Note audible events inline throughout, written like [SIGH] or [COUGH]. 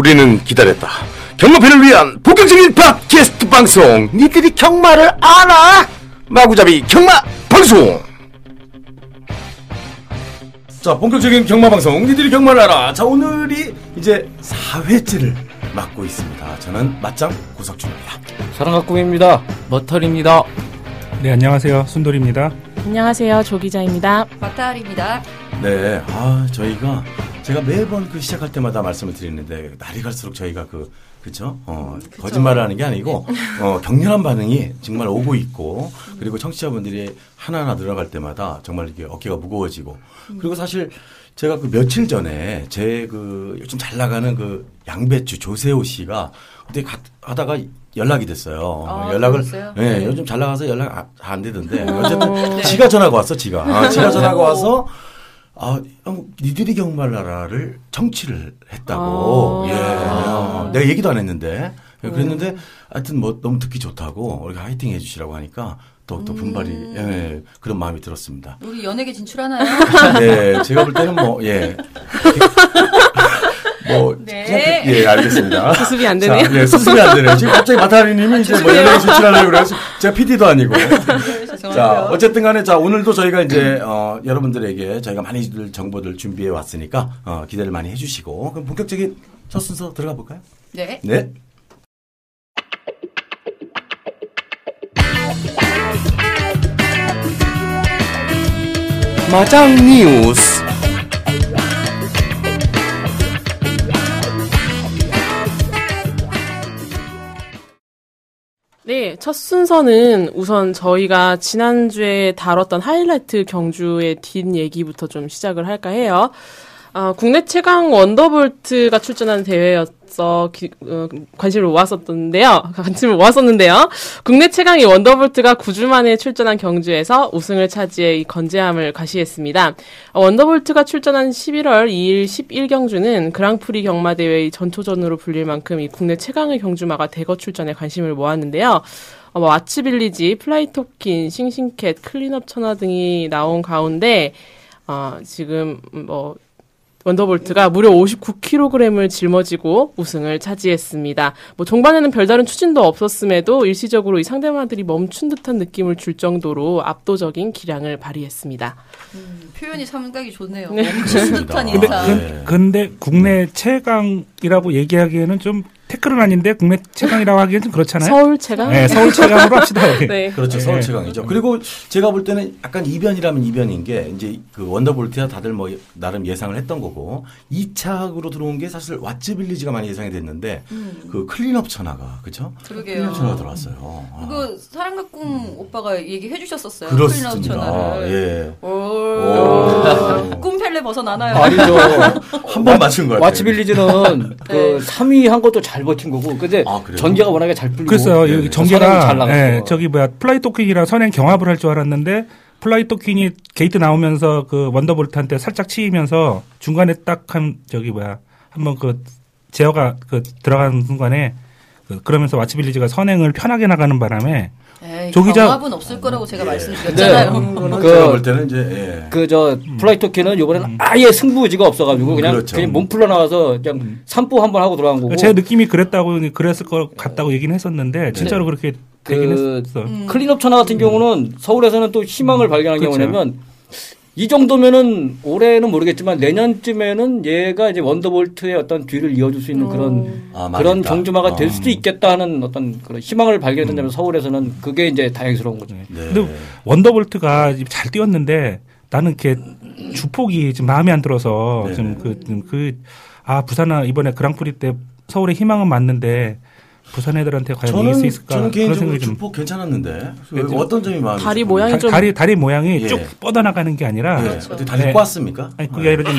우리는 기다렸다. 경마팬을 위한 본격적인 팟캐스트 방송. 니들이 경마를 알아? 마구잡이 경마 방송. 자, 본격적인 경마 방송. 니들이 경마를 알아. 자, 오늘이 이제 4회째를 맡고 있습니다. 저는 맞짱 고석준입니다. 사랑학꿈입니다. 머털입니다. 네, 안녕하세요. 순돌입니다. 안녕하세요. 조 기자입니다. 박다알입니다. 네, 아, 저희가 제가 매번 그 시작할 때마다 말씀을 드리는데 날이 갈수록 저희가 그 그쵸? 어, 거짓말을 하는 게 아니고 어, [LAUGHS] 격렬한 반응이 정말 오고 있고 그리고 청취자분들이 하나하나 들어갈 때마다 정말 이게 어깨가 무거워지고. 그리고 사실 제가 그 며칠 전에 제 그 요즘 잘 나가는 그 양배추 조세호 씨가 어떻게 가- 하다가 연락이 됐어요. 아, 연락을? 예, 네. 요즘 잘 나가서 연락 아- 안 되던데. 어쨌든 지가 전화가 왔어 지가. 아, 지가 전화가 와서 아, 형, 니들이 경말나라를 청취를 했다고. 아. 예. 어, 내가 얘기도 안 했는데. 그랬는데, 하여튼 뭐 너무 듣기 좋다고, 우리가 화이팅 해주시라고 하니까 더욱더 분발이, 예, 그런 마음이 들었습니다. 우리 연예계 진출하나요? [LAUGHS] 네, 제가 볼 때는 뭐, 예. [LAUGHS] 뭐, 네. 그- 예, 알겠습니다. [LAUGHS] 수습이 안 되네요. 자, 예, 수습이 안 되네요. 지금 갑자기 마타리 님이 이제 뭐 연예계 진출하려고 그래서 제가 PD도 아니고. [LAUGHS] 자, 어쨌든 간에 자, 오늘도 저희가 이제, 어, 여러분들에게 저희가 많이 들 정보들 준비해 왔으니까, 어, 기대를 많이 해 주시고, 그럼 본격적인 첫 순서 들어가 볼까요? 네. 네. 마장 뉴스. 네, 첫 순서는 우선 저희가 지난주에 다뤘던 하이라이트 경주의 뒷 얘기부터 좀 시작을 할까 해요. 어, 국내 최강 원더볼트가 출전한 대회여서 기- 어, 관심을 모았었는데요. [LAUGHS] 관심을 모았었는데요. 국내 최강의 원더볼트가 9주 만에 출전한 경주에서 우승을 차지해 이 건재함을 과시했습니다. 어, 원더볼트가 출전한 11월 2일 11경주는 그랑프리 경마대회의 전초전으로 불릴 만큼 이 국내 최강의 경주마가 대거 출전해 관심을 모았는데요. 어, 뭐 왓츠빌리지, 플라이톱퀸, 싱싱캣, 클린업 천하 등이 나온 가운데 어, 지금 뭐 원더볼트가 무려 59kg을 짊어지고 우승을 차지했습니다. 뭐 종반에는 별다른 추진도 없었음에도 일시적으로 이 상대마들이 멈춘 듯한 느낌을 줄 정도로 압도적인 기량을 발휘했습니다. 표현이 삼각이 좋네요. 네. 멈춘 듯한 근데 인사. 그- 근, 근데 국내 최강이라고 얘기하기에는 좀 태클은 아닌데 국내 최강이라고 하기엔 좀 그렇잖아요. 서울 최강? 네, 서울 최강으로 합시다. [LAUGHS] 네. 그렇죠. 네. 서울 최강이죠. 그리고 제가 볼 때는 약간 이변이라면 이변인 게 이제 그 원더볼트야 다들 뭐 나름 예상을 했던 거고 2착으로 들어온 게 사실 왓츠 빌리지가 많이 예상이 됐는데 그 클린업 천하가 그죠? 음. 그러게요. 클린업 천하가 들어왔어요. 아. 그거 사랑과 꿈 오빠가 얘기해 주셨었어요. 그렇습니다. 클린업 천하를. 예. 오. 꿈펠레 벗어나나요? 아니죠. 한 번 맞춘 거예요. 왓츠빌리지는 [LAUGHS] 그 네. 3위 한 것도 잘 버틴 거고. 근데 아? 전개가 워낙에 잘 풀리고. 그래서 네, 여기 네. 전개가 잘. 예, 저기 뭐야 플라이톱퀸이랑 선행 경합을 할 줄 알았는데 플라이톱퀸이 게이트 나오면서 그 원더볼트한테 살짝 치이면서 중간에 딱 한 저기 뭐야 한번 그 제어가 그 들어가는 순간에 그 그러면서 왓츠빌리지가 선행을 편하게 나가는 바람에 에이, 조 기자- 경합은 없을 거라고 제가 네. 말씀드렸잖아요. 제가 그, 볼 때는 이제 예. 그, 저, 플라이톱퀸은 요번에는 아예 승부지가 없어가지고 그냥, 그렇죠. 그냥 몸 풀러 나와서 그냥 산보 한번 하고 들어간 거고. 제 느낌이 그랬다고 그랬을 것 같다고 얘기는 했었는데 진짜로 그렇게 되긴 그, 했어. 클린업 천하 같은 경우는 서울에서는 또 희망을 발견한 게 그렇죠. 뭐냐면 이 정도면은 올해는 모르겠지만 내년쯤에는 얘가 이제 원더볼트의 어떤 뒤를 이어줄 수 있는 그런 아, 그런. 경주마가 될 어. 수도 있겠다 하는 어떤 그런 희망을 발견했다면 서울에서는 그게 이제 다행스러운 거죠. 네. 근데 원더볼트가 지금 잘 뛰었는데 나는 이렇게 주폭이 지금 마음에 안 들어서 네네. 좀그그 아 부산은 이번에 그랑프리 때 서울의 희망은 맞는데 부산 애들한테 과연 이길 수 저는 있을까 저는 그런 개인적으로 생각이 좀 주폭 괜찮았는데 왜좀 어떤 점이 마음에 다리? 모양이 다, 좀- 다리 다리 모양이 예. 쭉 뻗어나가는 게 아니라 예. 어떻게 다리 네. 꼬았습니까? 아니 그게 아니라 좀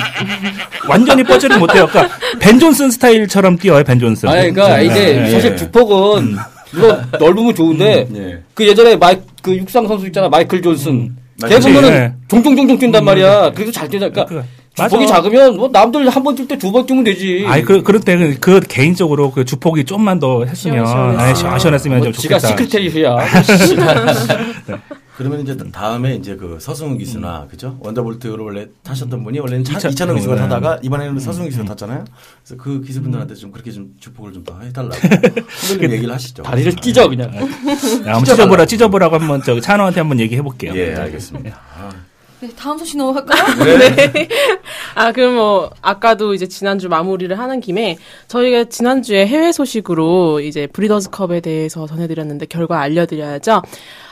완전히 뻗지를 못해요. 그러니까 벤 존슨 스타일처럼 뛰어요 벤 존슨. 아니, 그러니까 네, 이제 네, 사실 네. 주폭은 물론 넓으면 좋은데 예. 그 예전에 마이 그 육상 선수 있잖아 마이클 존슨 걔 그치, 보면은 네. 종종종종 뛴단 말이야. 그래도 잘 뛰다. 그러니까 그, 주폭이 맞아. 작으면 뭐 남들 한 번 뛸 때 두 번 뛰면 되지. 아니 그 그럴 때는 그 개인적으로 그 주폭이 좀만 더 했으면 시원시원했으면. 아니, 시원시원했으면 뭐 좀 지가 좋겠다. 시크릿이야. [LAUGHS] 그러면 이제 다음에 이제 그 서승훈 기수나 그죠? 원더볼트를 원래 타셨던 분이 원래는 차, 이차- 이찬호 기수가 네. 타다가 이번에는 서승훈 기수가 탔잖아요. 그래서 그 기수분들한테 좀 그렇게 좀 주폭을 좀 더 해달라고 [LAUGHS] 선생님 얘기를 하시죠. 다리를 찢어 그냥. 찢어보라, 찢어보라고 한번 저기 찬호한테 한번 얘기해 볼게요. 예, 알겠습니다. 아, 네, 다음 소식 넘어갈까요? [LAUGHS] [LAUGHS] 아, 그럼 뭐, 아까도 이제 지난주 마무리를 하는 김에, 저희가 지난주에 해외 소식으로 이제 브리더즈컵에 대해서 전해드렸는데, 결과 알려드려야죠.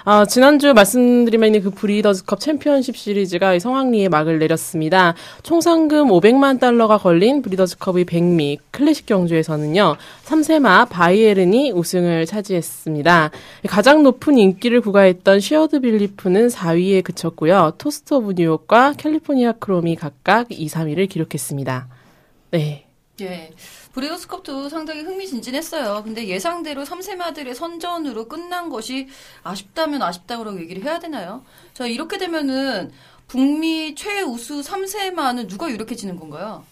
아, 지난주 말씀드리면 있는 그 브리더즈컵 챔피언십 시리즈가 이 성황리에 막을 내렸습니다. 총 상금 500만 달러가 걸린 브리더즈컵의 백미 클래식 경주에서는요, 3세마 바이에른이 우승을 차지했습니다. 가장 높은 인기를 구가했던 쉐어드 빌리프는 4위에 그쳤고요. 토스트 오브 뉴욕과 캘리포니아 크롬이 각각 2, 3위를 기록했습니다. 네. 예. 브리더스컵도 상당히 흥미진진했어요. 근데 예상대로 3세마들의 선전으로 끝난 것이 아쉽다면 아쉽다고 얘기를 해야 되나요? 자, 이렇게 되면은 북미 최우수 3세마는 누가 유력해지는 건가요?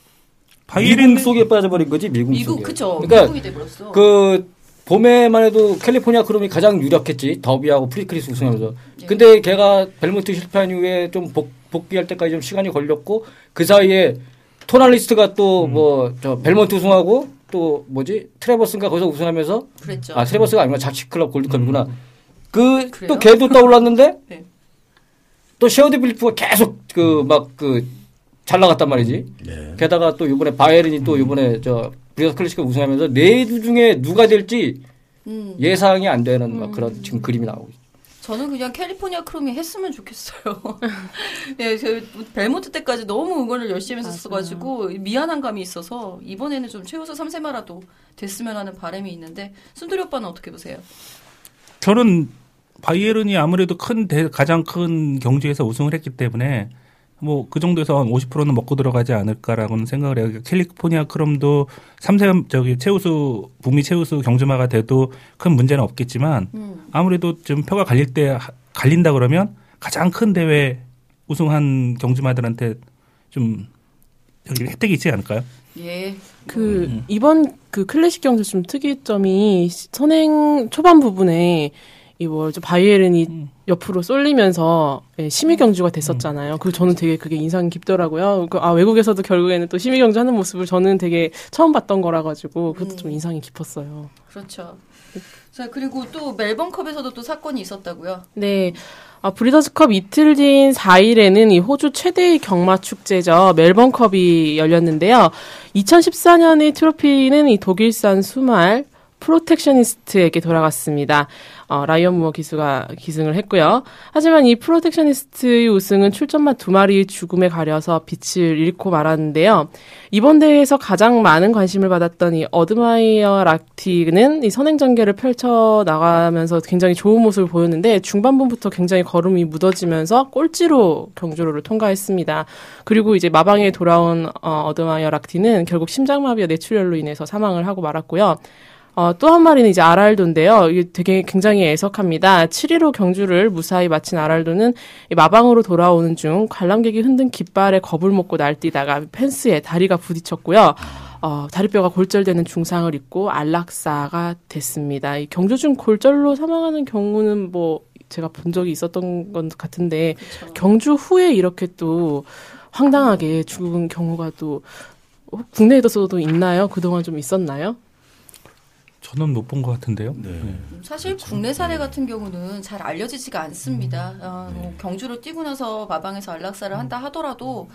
미궁 속에 빠져버린 거지 미궁, 미궁, 속에. 그쵸. 그러니까 미궁이 돼버렸어. 그 봄에만 해도 캘리포니아 크롬이 가장 유력했지 더비하고 프리크니스 우승하면서 예. 근데 걔가 벨몬트 실패한 이후에 좀 복, 복귀할 때까지 좀 시간이 걸렸고 그 사이에 토날리스트가 또 음. 뭐저 벨몬트 우승하고 또 뭐지 트레버스인가 거기서 우승하면서 그랬죠. 아 트레버스가 아니구나 자키클럽 골드컵이구나 그 음. 그래요? 또 걔도 떠올랐는데 [LAUGHS] 네. 또 셰어드 빌리프가 계속 그 막 그 잘 나갔단 말이지 네. 게다가 또 이번에 바이에른이 또 이번에 저 브리더 클래식을 우승하면서 네 두 중에 누가 될지 음. 예상이 안 되는 막 그런 지금 그림이 나오고 있어요. 저는 그냥 캘리포니아 크롬이 했으면 좋겠어요. [LAUGHS] 예, 저 벨모트 때까지 너무 응원을 열심히 했었어가지고 미안한 감이 있어서 이번에는 좀 최우수 3세마라도 됐으면 하는 바람이 있는데 순돌이 오빠는 어떻게 보세요? 저는 바이에른이 아무래도 큰 대- 가장 큰 경주에서 우승을 했기 때문에 뭐 그 정도에서 한 50%는 먹고 들어가지 않을까라고는 생각을 해요. 캘리포니아 크롬도 3세 저기 최우수 북미 최우수 경주마가 돼도 큰 문제는 없겠지만 음. 아무래도 좀 표가 갈릴 때 하- 갈린다 그러면 가장 큰 대회 우승한 경주마들한테 좀 저기 혜택이 있지 않을까요? 예. 그 이번 그 클래식 경주 좀 특이점이 선행 초반 부분에 이뭐 바이에른이 옆으로 쏠리면서 예, 심의 경주가 됐었잖아요. 그 저는 되게 그게 인상 깊더라고요. 그, 아 외국에서도 결국에는 또 심의 경주 하는 모습을 저는 되게 처음 봤던 거라 가지고 그것도 좀 인상이 깊었어요. 그렇죠. 자, 그리고 또 멜번컵에서도 또 사건이 있었다고요? 네. 아, 브리더스컵 이틀 뒤인 4일에는 이 호주 최대의 경마 축제죠. 멜번컵이 열렸는데요. 2014년의 트로피는 이 독일산 수말 프로텍셔니스트에게 돌아갔습니다. 어, 라이언 무어 기수가 기승을 했고요. 하지만 이 프로텍셔니스트의 우승은 출전마 두 마리의 죽음에 가려서 빛을 잃고 말았는데요. 이번 대회에서 가장 많은 관심을 받았던 이 어드마이어 락티는 이 선행 전개를 펼쳐 나가면서 굉장히 좋은 모습을 보였는데 중반부부터 굉장히 걸음이 무뎌지면서 꼴찌로 경주로를 통과했습니다. 그리고 이제 마방에 돌아온 어, 어드마이어 락티는 결국 심장마비와 뇌출혈로 인해서 사망을 하고 말았고요. 어, 또 한 마리는 이제 아랄도인데요. 이게 되게 굉장히 애석합니다. 7.15 경주를 무사히 마친 아랄도는 이 마방으로 돌아오는 중 관람객이 흔든 깃발에 겁을 먹고 날뛰다가 펜스에 다리가 부딪혔고요. 어, 다리뼈가 골절되는 중상을 입고 안락사가 됐습니다. 이 경주 중 골절로 사망하는 경우는 뭐 제가 본 적이 있었던 것 같은데 경주 후에 이렇게 또 황당하게 죽은 경우가 또 국내에서도 있나요? 그동안 좀 있었나요? 저는 못 본 것 같은데요. 네. 사실 국내 사례 같은 경우는 잘 알려지지가 않습니다. 어, 뭐 경주를 뛰고 나서 마방에서 안락사를 한다 하더라도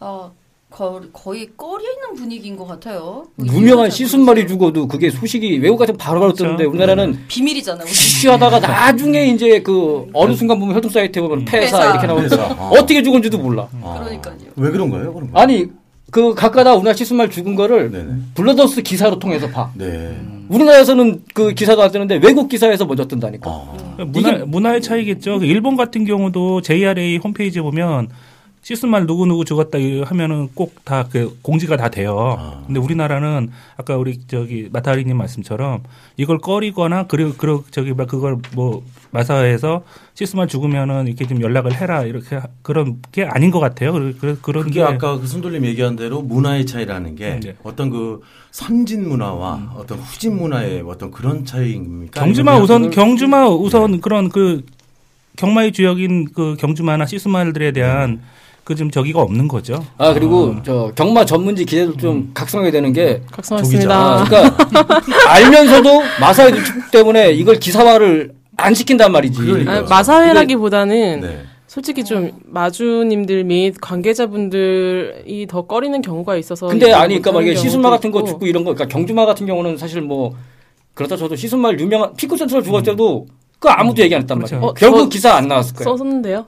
어, 거, 거의 꺼려 있는 분위기인 것 같아요. 뭐 유명한 이유는 잘 시순말이. 죽어도 그게 소식이 외국 같은 바로바로 그렇죠. 뜨는데 우리나라는 비밀이잖아. 우리. 쉬하다가 나중에 이제 그 어느 순간 보면 협동 사이트에 보면 폐사, 폐사. 이렇게 나오면서. 어. 어떻게 죽은지도 몰라. 아, 그러니까요. 왜 그런 거예요? 그런 거? 아니 그 각가다 우리나라 시순말 죽은 거를 네네. 블러더스 기사로 통해서 봐. 네. 우리나라에서는 그 기사도 안 뜨는데 외국 기사에서 먼저 뜬다니까. 아. 문화, 문화의 차이겠죠. 그 일본 같은 경우도 JRA 홈페이지에 보면 시스말 누구누구 죽었다 이 하면은 꼭 다 그 공지가 다 돼요. 아. 근데 우리나라는 아까 우리 저기 마타리님 말씀처럼 이걸 꺼리거나 그리고 그러 저기 막 그걸 뭐 마사에서 시스말 죽으면은 이렇게 좀 연락을 해라 이렇게 하- 그런 게 아닌 것 같아요. 그런 그게 게 아까 그 손돌림 얘기한 대로 문화의 차이라는 게 네. 어떤 그 선진 문화와 어떤 후진 문화의 어떤 그런 차이입니까? 경주마 우선 그걸- 경주마 우선 그런 그 경마의 주역인 그 경주마나 시스마을들에 대한 그좀 저기가 없는 거죠. 아 그리고 저 경마 전문지 기자들 좀 각성해야 되는 게 각성했습니다. 아, 그러니까 [LAUGHS] 알면서도 마사회 때문에 이걸 기사화를 안 시킨단 말이지. 그러니까. 아니, 마사회라기보다는 네. 솔직히 좀 마주님들 및 관계자분들이 더 꺼리는 경우가 있어서 근데 아니 그러니까 만약에 시순마 같은 거 있고. 죽고 이런 거 그러니까 경주마 같은 경우는 사실 뭐 그렇다 저도 시순마를 유명한 피크 센트럴 죽을 때도 그 아무도 얘기 안 했단 그렇죠. 어, 결국 저- 기사 안 나왔을 거야. 썼는데요.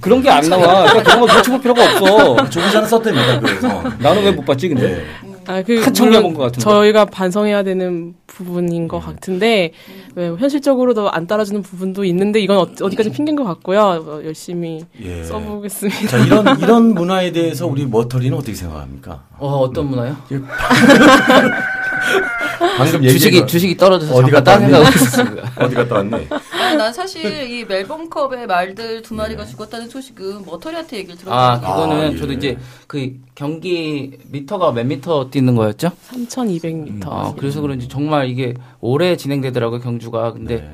그런 게 안 나와. 그러니까 그런 거 놓치볼 필요가 없어. [LAUGHS] 조 기자는 썼답니다. 그래서. 나는 왜 못 봤지 근데. 네. 아, 그 한참 물론 해본 것 같은데. 저희가 반성해야 되는 부분인 것 같은데 왜 현실적으로도 안 따라주는 부분도 있는데 이건 어, 어디까지 핑계인 것 같고요. 어, 열심히 예. 써보겠습니다. 자, 이런, [LAUGHS] 이런 문화에 대해서 우리 머터리는 어떻게 생각합니까? 어, 어떤 문화요? [LAUGHS] 방금 주식이. 주식이 떨어져서 어디 갔다 있었습니다. 어디 갔다 왔니? 아니, 난 사실 이 멜범컵의 말들 두 마리가 죽었다는 소식은 머터리한테 얘기를 아, 들었거든요. 그거는 아, 예. 저도 이제 그 경기 미터가 몇 미터 뛰는 거였죠? 3,200m. 아, 그래서 그런지 정말 이게 오래 진행되더라고요, 경주가. 근데 네.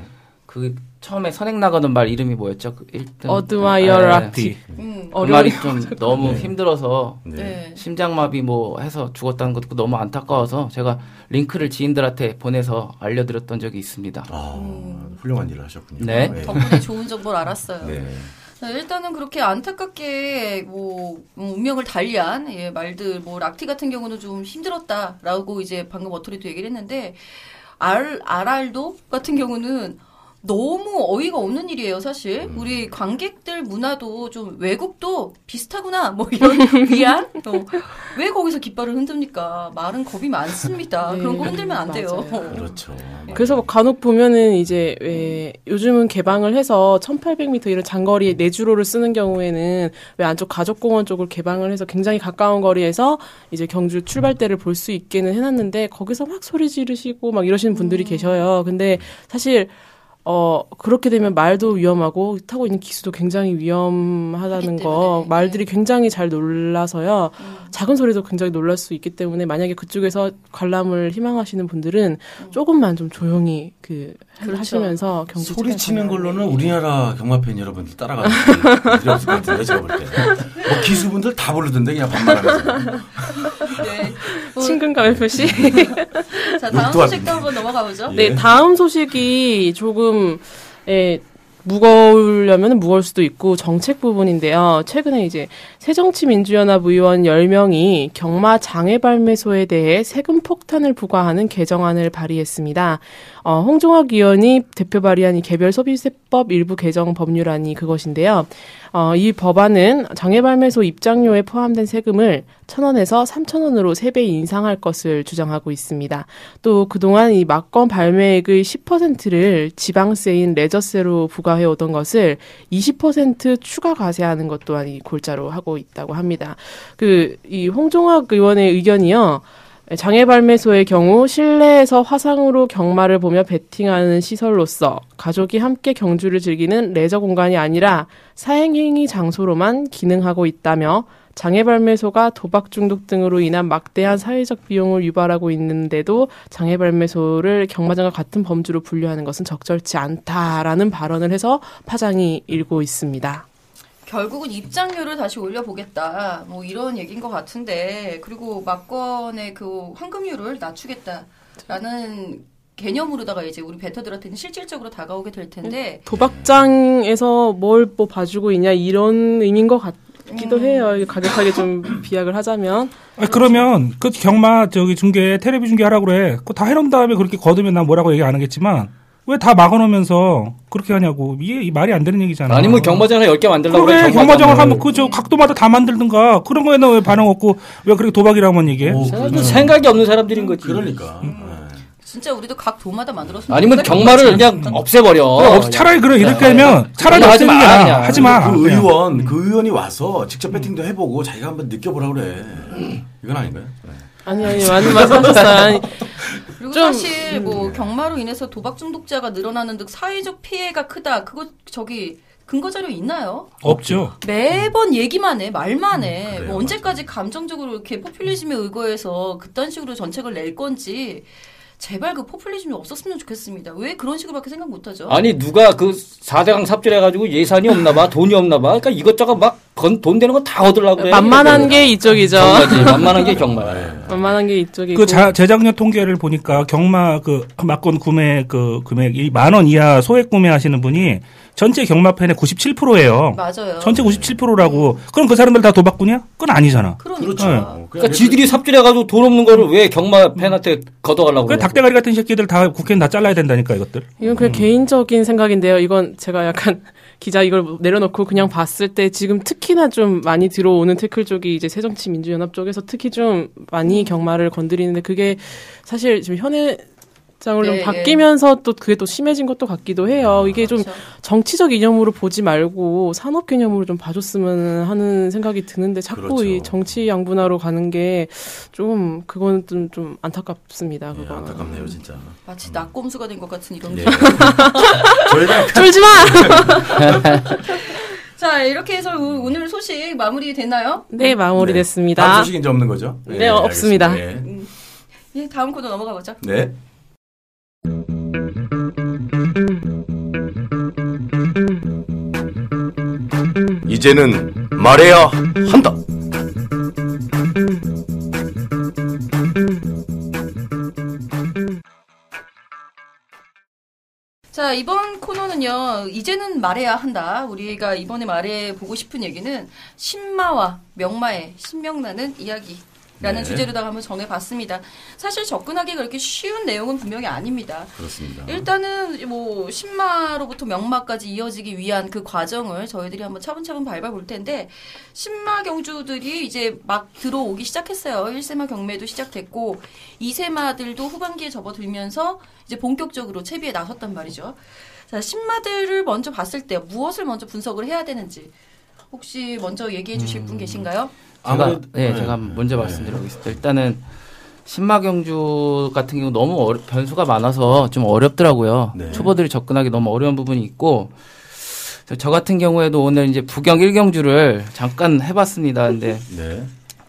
그 처음에 선행 나가는 말 이름이 뭐였죠? 그 1등. 어드마이어 네. 락티. 음, 그 말이 좀 너무 네. 힘들어서 네. 네. 심장마비 뭐 해서 죽었다는 것도 너무 안타까워서 제가 링크를 지인들한테 보내서 알려드렸던 적이 있습니다. 아, 음. 훌륭한 일을 하셨군요. 네. 덕분에 좋은 정보를 알았어요. 네. 자, 일단은 그렇게 안타깝게 뭐 음, 운명을 달리한 예, 말들 뭐 락티 같은 경우는 좀 힘들었다라고 이제 방금 어토리도 얘기를 했는데 알 알알도 같은 경우는 너무 어이가 없는 일이에요, 사실. 음. 우리 관객들 문화도 좀 외국도 비슷하구나, [LAUGHS] 뭐 이런 위안? 어, 왜 거기서 깃발을 흔듭니까? 말은 겁이 많습니다. [LAUGHS] 네, 그런 거 흔들면 안 돼요. 맞아요. 그렇죠. 그래서 뭐 간혹 보면은 이제 왜 요즘은 개방을 해서 1800m 이런 장거리 내주로를 쓰는 경우에는 왜 안쪽 가족공원 쪽을 개방을 해서 굉장히 가까운 거리에서 이제 경주 출발대를 볼 수 있게는 해놨는데 거기서 막 소리 지르시고 막 이러시는 분들이 계셔요. 근데 사실 어 그렇게 되면 말도 위험하고 타고 있는 기수도 굉장히 위험하다는 거 때문에. 말들이 굉장히 잘 놀라서요. 작은 소리도 굉장히 놀랄 수 있기 때문에 만약에 그쪽에서 관람을 희망하시는 분들은 조금만 좀 조용히 그 그렇죠. 하시면서 경주 소리 치는 걸로는 우리나라 경마팬 여러분들 따라가는 없을 것 같은데 제가 볼 때. 뭐 기수분들 다 부르던데 그냥 반말하면서. 네. 뭐, 친근감의 표시. [LAUGHS] 자, 다음 소식도 한번 넘어가 보죠. 예. 네, 다음 소식이 조금 예, 무거우려면 무거울 수도 있고 정책 부분인데요. 최근에 이제 새정치민주연합 의원 10명이 경마 장애 발매소에 대해 세금 폭탄을 부과하는 개정안을 발의했습니다. 어, 홍종학 의원이 대표 발의한 이 개별 소비세법 일부 개정 법률안이 그것인데요. 어, 이 법안은 장애 발매소 입장료에 포함된 세금을 천 원에서 삼천 원으로 세 배 인상할 것을 주장하고 있습니다. 또 그동안 이 막건 발매액의 10%를 지방세인 레저세로 부과해 오던 것을 20% 추가 과세하는 것 또한 이 골자로 하고 있다고 합니다. 그 이 홍종학 의원의 의견이요. 장애 발매소의 경우 실내에서 화상으로 경마를 보며 베팅하는 시설로서 가족이 함께 경주를 즐기는 레저 공간이 아니라 사행행위 장소로만 기능하고 있다며 장애 발매소가 도박 중독 등으로 인한 막대한 사회적 비용을 유발하고 있는데도 장애 발매소를 경마장과 같은 범주로 분류하는 것은 적절치 않다라는 발언을 해서 파장이 일고 있습니다. 결국은 입장료를 다시 올려보겠다. 뭐 이런 얘기인 것 같은데 그리고 막권의 그 환급률을 낮추겠다라는 개념으로다가 이제 우리 베터들한테는 실질적으로 다가오게 될 텐데 도박장에서 뭘 뭐 봐주고 있냐 이런 의미인 것 같기도 해요. 이게 가격하게 좀 [CLEARS THROAT] 비약을 하자면 아니, 그러면 그 경마 저기 중계 텔레비 중계 하라고 그래. 그거 다 해놓은 다음에 그렇게 거두면 난 뭐라고 얘기 안 하겠지만 왜 다 막아놓으면서 그렇게 하냐고 이게 이 말이 안 되는 얘기잖아. 아니면 경마장을 10개 만들려고 그래 그래, 경마장을 하면 그저 각도마다 다 만들든가 그런 거에는 왜 반응 없고 왜 그렇게 도박이라고만 얘기해? 오, 생각이 없는 사람들인 거지. 그러니까. 네. 진짜 우리도 각 도마다 만들었으면 아니면. 경마를 그냥 없애버려. 어, 차라리 그래 이렇게 하면 차라리 하지 마. 그냥. 하지 마. 그 그냥. 의원, 그 의원이 와서 직접 배팅도 해보고 자기가 한번 느껴보라 그래. 이건 아닌가요? 네. 아니 아니 맞는 말씀하셨어요. 아니, [LAUGHS] 그리고 좀- 사실 뭐 경마로 인해서 도박 중독자가 늘어나는 등 사회적 피해가 크다. 그거 저기 근거 자료 있나요? 없죠. 매번 얘기만 해, 말만 해. 음, 그래요, 뭐 언제까지 감정적으로 이렇게 포퓰리즘에 의거해서 그딴 식으로 정책을 낼 건지 제발 그 포퓰리즘이 없었으면 좋겠습니다. 왜 그런 식으로밖에 생각 못하죠? 아니 누가 그 4대강 삽질해가지고 예산이 없나봐 [LAUGHS] 돈이 없나봐 그러니까 이것저것 막돈 되는 거 다 얻으려고 그래 만만한 게 이쪽이죠. 경마지 만만한 게 경마야 [LAUGHS] 만만한 게 이쪽이고. 그 자, 재작년 통계를 보니까 경마 그 막건 구매 그 금액이 만 원 이하 소액 구매하시는 분이 전체 경마팬의 97%예요. 맞아요. 전체 97%라고. 그럼 그 사람들 다 도박꾼이야? 그건 아니잖아. 그러니까. 그렇죠. 네. 그러니까 지들이 삽질해가지고 돈 없는 거를 왜 경마 팬한테 걷어가려고 그 그래 닭대가리 같은 새끼들 다 국회는 다 잘라야 된다니까 이것들. 이건 그냥 개인적인 생각인데요. 이건 제가 약간 [LAUGHS] 기자 이걸 내려놓고 그냥 봤을 때 지금 특히나 좀 많이 들어오는 태클 쪽이 이제 새정치민주연합 쪽에서 특히 좀 많이 경마를 건드리는데 그게 사실 지금 현 해 장을 네, 좀 바뀌면서 또 그게 또 심해진 것도 같기도 해요. 이게 좀 그렇죠. 정치적 이념으로 보지 말고 산업 개념으로 좀 봐줬으면 하는 생각이 드는데 자꾸 그렇죠. 이 정치 양분화로 가는 게 좀 그건 좀, 좀 안타깝습니다. 예, 그거는. 안타깝네요, 진짜. 마치 낙곰수가 된 것 같은 이런. 예. 저희가 [LAUGHS] 쫄지 마. [LAUGHS] 자 이렇게 해서 오- 오늘 소식 마무리 됐나요? 네 마무리됐습니다. 다음 소식 이제 없는 거죠? 네, 없습니다. 알겠습니다. 예. 예, 다음 코너 넘어가 보죠. 네. 이제는 말해야 한다. 자, 이번 코너는요, 이제는 말해야 한다. 우리가 이번에 말해 보고 싶은 얘기는 신마와 명마의 신명나는 이야기. 라는 네. 주제로다가 한번 정해봤습니다. 사실 접근하기 그렇게 쉬운 내용은 분명히 아닙니다. 그렇습니다. 일단은 뭐 신마로부터 명마까지 이어지기 위한 그 과정을 저희들이 한번 차분차분 밟아볼 텐데 신마 경주들이 이제 막 들어오기 시작했어요. 1세마 경매도 시작됐고 2세마들도 후반기에 접어들면서 이제 본격적으로 채비에 나섰단 말이죠. 자, 신마들을 먼저 봤을 때 무엇을 먼저 분석을 해야 되는지 혹시 먼저 얘기해 주실 분 계신가요? 제가 아무래도- 네, 네. 제가 먼저 네. 말씀드리겠습니다. 일단은 신마경주 같은 경우 너무 어려- 변수가 많아서 좀 어렵더라고요. 네. 초보들이 접근하기 너무 어려운 부분이 있고 저- 저 같은 경우에도 오늘 이제 부경 1경주를 잠깐 해봤습니다. 근데 네.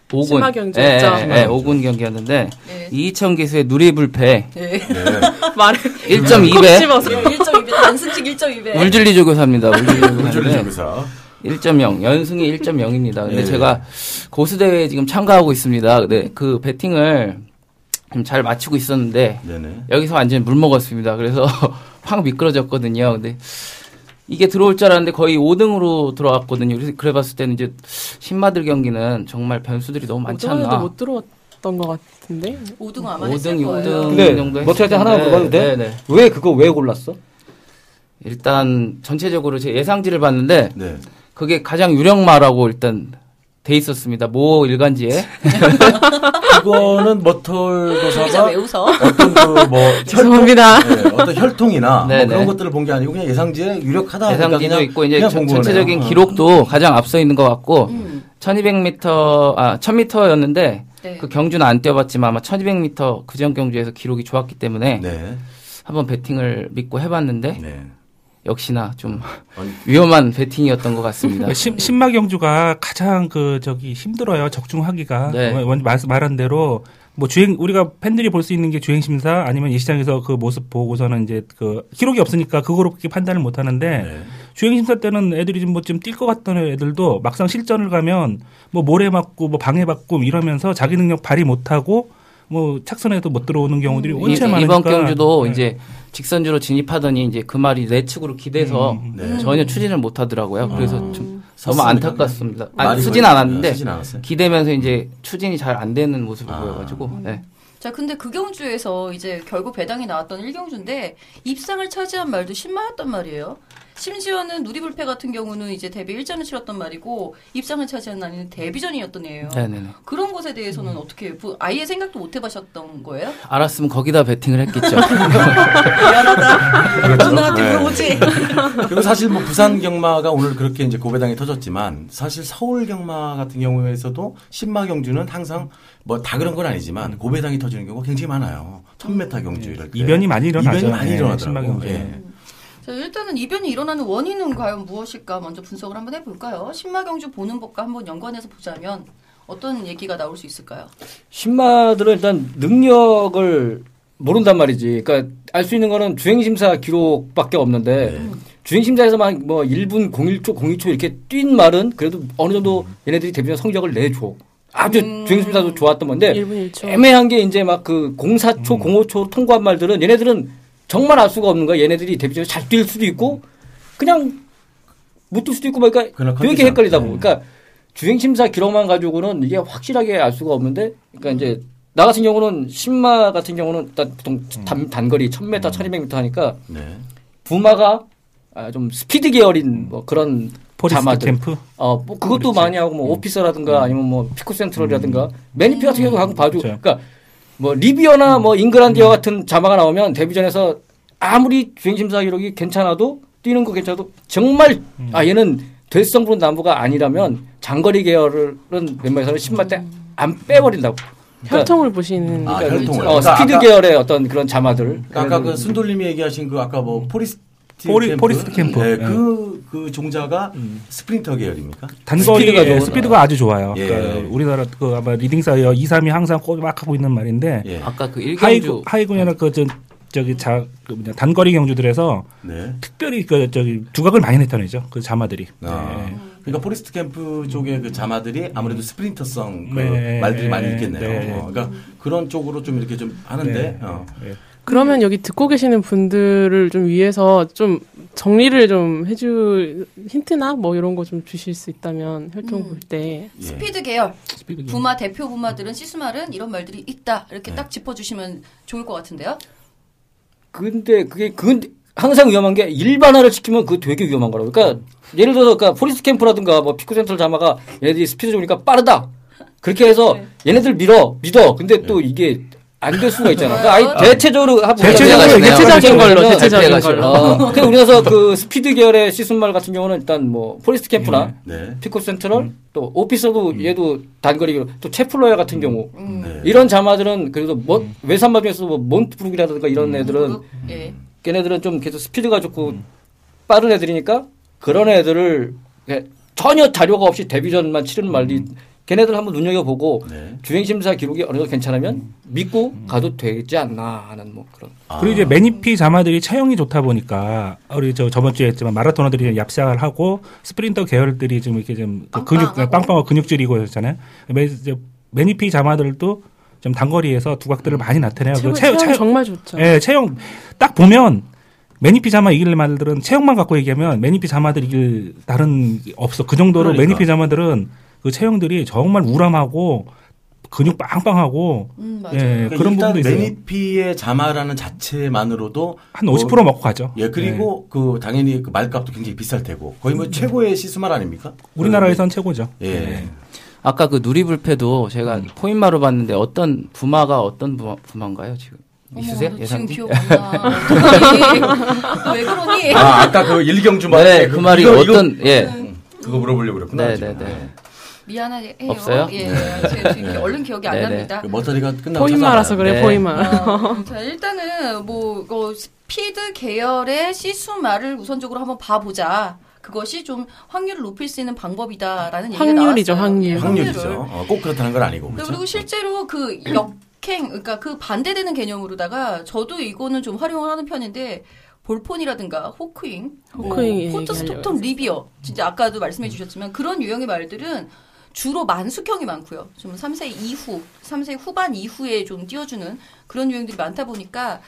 5군 신마 경주 예, 있죠. 예, 예, 5군 경기였는데 네. 이희천 기수의 누리불패 네. 네. [LAUGHS] 말을 1.2배 1.2배 단승식 1.2배. 울줄리 조교사입니다. 울줄리 물줄리 조교사인데 조교사. 1.0 연승이 [LAUGHS] 1.0입니다. 근데 예. 제가 고수 대회에 지금 참가하고 있습니다. 근데 그 배팅을 좀잘 맞추고 있었는데 네네. 여기서 완전 물 먹었습니다. 그래서 [LAUGHS] 확 미끄러졌거든요. 근데 이게 들어올 줄 알았는데 거의 5등으로 들어왔거든요. 그래서 그래 봤을 때는 이제 신마들 경기는 정말 변수들이 너무 많지 않나. 못 들어왔던 것 같은데 5등 아마 했을 5등, 거예요. 6등 근데 정도 뭐 하나 했을 물어봐도 돼? 네, 네. 왜 그거 왜 골랐어? 일단 전체적으로 제 예상지를 봤는데 네. 그게 가장 유력마라고 일단 돼 있었습니다. 모 일간지에. [LAUGHS] 그거는 머털 [LAUGHS] 도사가 왜 웃어? 어떤 그뭐 [LAUGHS] 죄송합니다. 네, 어떤 혈통이나 뭐. 그런 것들을 본 게 아니고 그냥 예상지에 유력하다. 예상지도 그러니까 그냥- 있고 이제 전-. 전체적인 어. 기록도 가장 앞서 있는 것 같고 음. 1200m 아 1000m였는데 네. 그 경주는 안 뛰어봤지만 아마 1200m 그전 경주에서 기록이 좋았기 때문에 네. 한번 배팅을 믿고 해봤는데 네. 역시나 좀 [LAUGHS] 위험한 배팅이었던 것 같습니다. 신, 신마 경주가 가장 그 저기 힘들어요 적중하기가 네. 먼저 말, 말한 대로 뭐 주행 우리가 팬들이 볼 수 있는 게 주행 심사 아니면 예시장에서 그 모습 보고서는 이제 그 기록이 없으니까 그거로밖에 판단을 못 하는데 네. 주행 심사 때는 애들이 좀 뭐좀 뛸 것 같던 애들도 막상 실전을 가면 뭐 모래 맞고 뭐 방해 받고 이러면서 자기 능력 발휘 못 하고 뭐 착선에도 못 들어오는 경우들이 이- 원체 많으니까 이번 경주도 네. 이제 직선주로 진입하더니 이제 그 말이 내 측으로 기대서 음, 네. 전혀 추진을 못 하더라고요. 그래서 음. 좀. 너무 안타깝습니다. 아니, 쓰진 않았는데 네, 쓰진 않았어요. 기대면서 이제 추진이 잘 안 되는 모습을 아. 보여가지고 네. 자, 근데 그 경주에서 이제 결국 배당이 나왔던 1경주인데 입상을 차지한 말도 신마였단 말이에요. 심지어는 누리불패 같은 경우는 이제 데뷔 1전을 치렀던 말이고 입상을 차지한 날은 데뷔전이었던 애예요. 네네네. 그런 것에 대해서는 어떻게 부- 아예 생각도 못 해보셨던 거예요? 알았으면 거기다 배팅을 했겠죠. [LAUGHS] 그렇죠. 누나한테 네. 물어보지. [LAUGHS] 그리고 사실 뭐 부산 경마가 오늘 그렇게 이제 고배당이 터졌지만 사실 서울 경마 같은 경우에서도 신마 경주는 항상 뭐 다 그런 건 아니지만 고배당이 터지는 경우가 굉장히 많아요. 1000m 경주 이럴 때. 이변이 많이 일어나죠. 이변이 많이 네, 일어나더라고요. 자, 일단은 이변이 일어나는 원인은 과연 무엇일까 먼저 분석을 한번 해볼까요? 신마 경주 보는 법과 한번 연관해서 보자면 어떤 얘기가 나올 수 있을까요? 신마들은 일단 능력을 모른단 말이지. 그러니까 알 수 있는 거는 주행심사 기록밖에 없는데 네. 주행심사에서 막뭐 1분 01초 02초 이렇게 뛴 말은 그래도 어느 정도 얘네들이 데뷔전 성적을 내줘. 아주 주행심사도 좋았던 건데 1분 1초. 애매한 게 이제 막 그 04초, 05초 통과한 말들은 얘네들은 정말 알 수가 없는 거야. 얘네들이 데뷔전에 잘 뛸 수도 있고 그냥 못 뛸 수도 있고 뭐 그러니까 되게. 헷갈리다 네. 보고. 그러니까 주행 심사 기록만 가지고는 이게 확실하게 알 수가 없는데 그러니까 이제 나 같은 경우는 신마 같은 경우는 일단 보통 단, 단거리 1000m, 1200m 하니까 네. 부마가 아, 좀 스피드 계열인 뭐 그런 자마들. 캠프. 어, 뭐 그것도 그렇지. 많이 하고 뭐 오피서라든가 아니면 뭐 피코 센트럴이라든가 매니피 같은 경우도 한번 봐줘. 그렇죠. 그러니까 뭐 리비어나 뭐 잉글란디어 같은 자마가 나오면 데뷔전에서 아무리 주행 심사 기록이 괜찮아도 뛰는 거 괜찮아도 정말 아 얘는 될성부른 나무가 아니라면 장거리 계열은 웬만해서는 신마 때 안 빼버린다고. 그러니까, 혈통을 보시는 아, 그러니까 혈통을. 어, 그러니까 스피드 아까- 계열의 어떤 그런 자마들. 그러니까 아까 그 순돌님이 얘기하신 그 아까 뭐 포리스트 포리- 캠프? 포리스트 캠프. 네, 예. 그, 그 종자가 스프린터 계열입니까? 단거리 스피드가 스피드가, 좋은- 스피드가 아주 좋아요. 예. 그러니까 우리나라 그 아마 leading sire 2, 3이 항상 꼬박 하고 있는 말인데 예. 아까 그 하이 일경주 하이군이나 그 저, 저기 자그 뭐냐 단거리 경주들에서 네. 특별히 그 저기 두각을 많이 나타내죠. 그 자마들이. 아, 네. 그러니까 포리스트 캠프 쪽의 그 자마들이 아무래도 스프린터성 그 네. 말들이 많이 있겠네요. 네. 어, 그러니까 그런 쪽으로 좀 이렇게 좀 하는데 네. 어. 네. 그러면 여기 듣고 계시는 분들을 좀 위해서 좀 정리를 좀 해주 힌트나 뭐 이런 거 좀 주실 수 있다면 혈통 음. 볼때 예. 스피드 계열 스피드. 부마 대표 부마들은 씨수말은 이런 말들이 있다 이렇게 네. 딱 짚어주시면 좋을 것 같은데요. 근데 그게 그건 항상 위험한 게 일반화를 시키면 그거 되게 위험한 거라고. 그러니까 예를 들어서 그러니까 포리스트 캠프라든가 뭐 피코 센트럴 자마가 얘네들이 스피드 좋으니까 빠르다. 그렇게 해서 네. 얘네들 밀어 믿어. 근데 또 이게 안 될 수가 있잖아. 그러니까 아예 아. 대체적으로 하고 대체적으로. 대체적인 걸로 대체적인. 걸로 어, 근데 우리나라에서 그 스피드 계열의 씨수말 같은 경우는 일단 뭐 포리스트 캠프나 네. 피코 센트럴 음. 또 오피서도 얘도 단거리 또 채플로열 같은 경우 음. 네. 이런 자마들은 그래도 뭐 외산마 중에서 뭐 몬트브룩이라든가 이런 애들은 예. 걔네들은 좀 계속 스피드가 좋고 빠른 애들이니까 그런 애들을 전혀 자료가 없이 데뷔전만 치르는 말이 걔네들 한번 눈여겨보고 네. 주행심사 기록이 어느 정도 괜찮으면 믿고 가도 되지 않나 하는 뭐 그런 아. 그리고 이제 매니피 자마들이 체형이 좋다 보니까 우리 저 저번 주에 했지만 마라토너들이 좀 얍상을 하고 스프린터 계열들이 좀 이렇게 좀그 근육 빵빵하고. 빵빵하고 근육질이고 했잖아요. 매, 매니피 자마들도 좀 단거리에서 두각들을 많이 나타내요. 체형, 그 체- 체형 체- 정말 좋죠. 예, 체형 딱 보면 매니피 자마 이길 말들은 체형만 갖고 얘기하면 매니피 자마들 이길 다른 게 없어. 그 정도로 그러니까. 매니피 자마들은 그 체형들이 정말 우람하고 근육 빵빵하고 음, 맞아요. 예, 그러니까 그런 일단 부분도 있어요. 매니피의 자마라는 자체만으로도 한 50% 먹고 가죠. 예 그리고 그 당연히 그 말값도 굉장히 비쌀 테고 거의 뭐 최고의 시스말 아닙니까? 우리나라에선 최고죠. 예. 아까 그 누리불패도 제가 음. 포인마로 봤는데 어떤 부마가 어떤 부마, 부마인가요 지금 있으세요 어머, 예상? 지금? [LAUGHS] 왜 그러니? 아 아까 그 일경주 말 네, 그 말이 어떤 예. 그거 물어보려고 그랬구나. 네, 지금. 네, 네. 미안해요. 없어요? 예, [LAUGHS] 제가 지금 얼른 기억이 안. 납니다. 그 머터리가 끝나고 포인마라서 찾아와요. 그래 네. 포인마. 어, 자, 일단은 뭐 이거 스피드 계열의 시수말을 우선적으로 한번 봐보자. 그것이 좀 확률을 높일 수 있는 방법이다라는 얘기가 확률이죠, 나왔어요. 확률. 예, 확률이죠. 어, 꼭 그렇다는 건 아니고. 네, 그렇죠? 그리고 실제로 그 역행, 그러니까 그 반대되는 개념으로다가 저도 이거는 좀 활용을 하는 편인데 볼포니라든가 호크잉, 호크잉 뭐 포트 얘기하려고 스톡턴 리비어, 진짜 아까도 말씀해 주셨지만 그런 유형의 말들은 주로 만숙형이 많고요. 좀 3세 이후, 3세 후반 이후에 좀 띄워주는 그런 유형들이 많다 보니까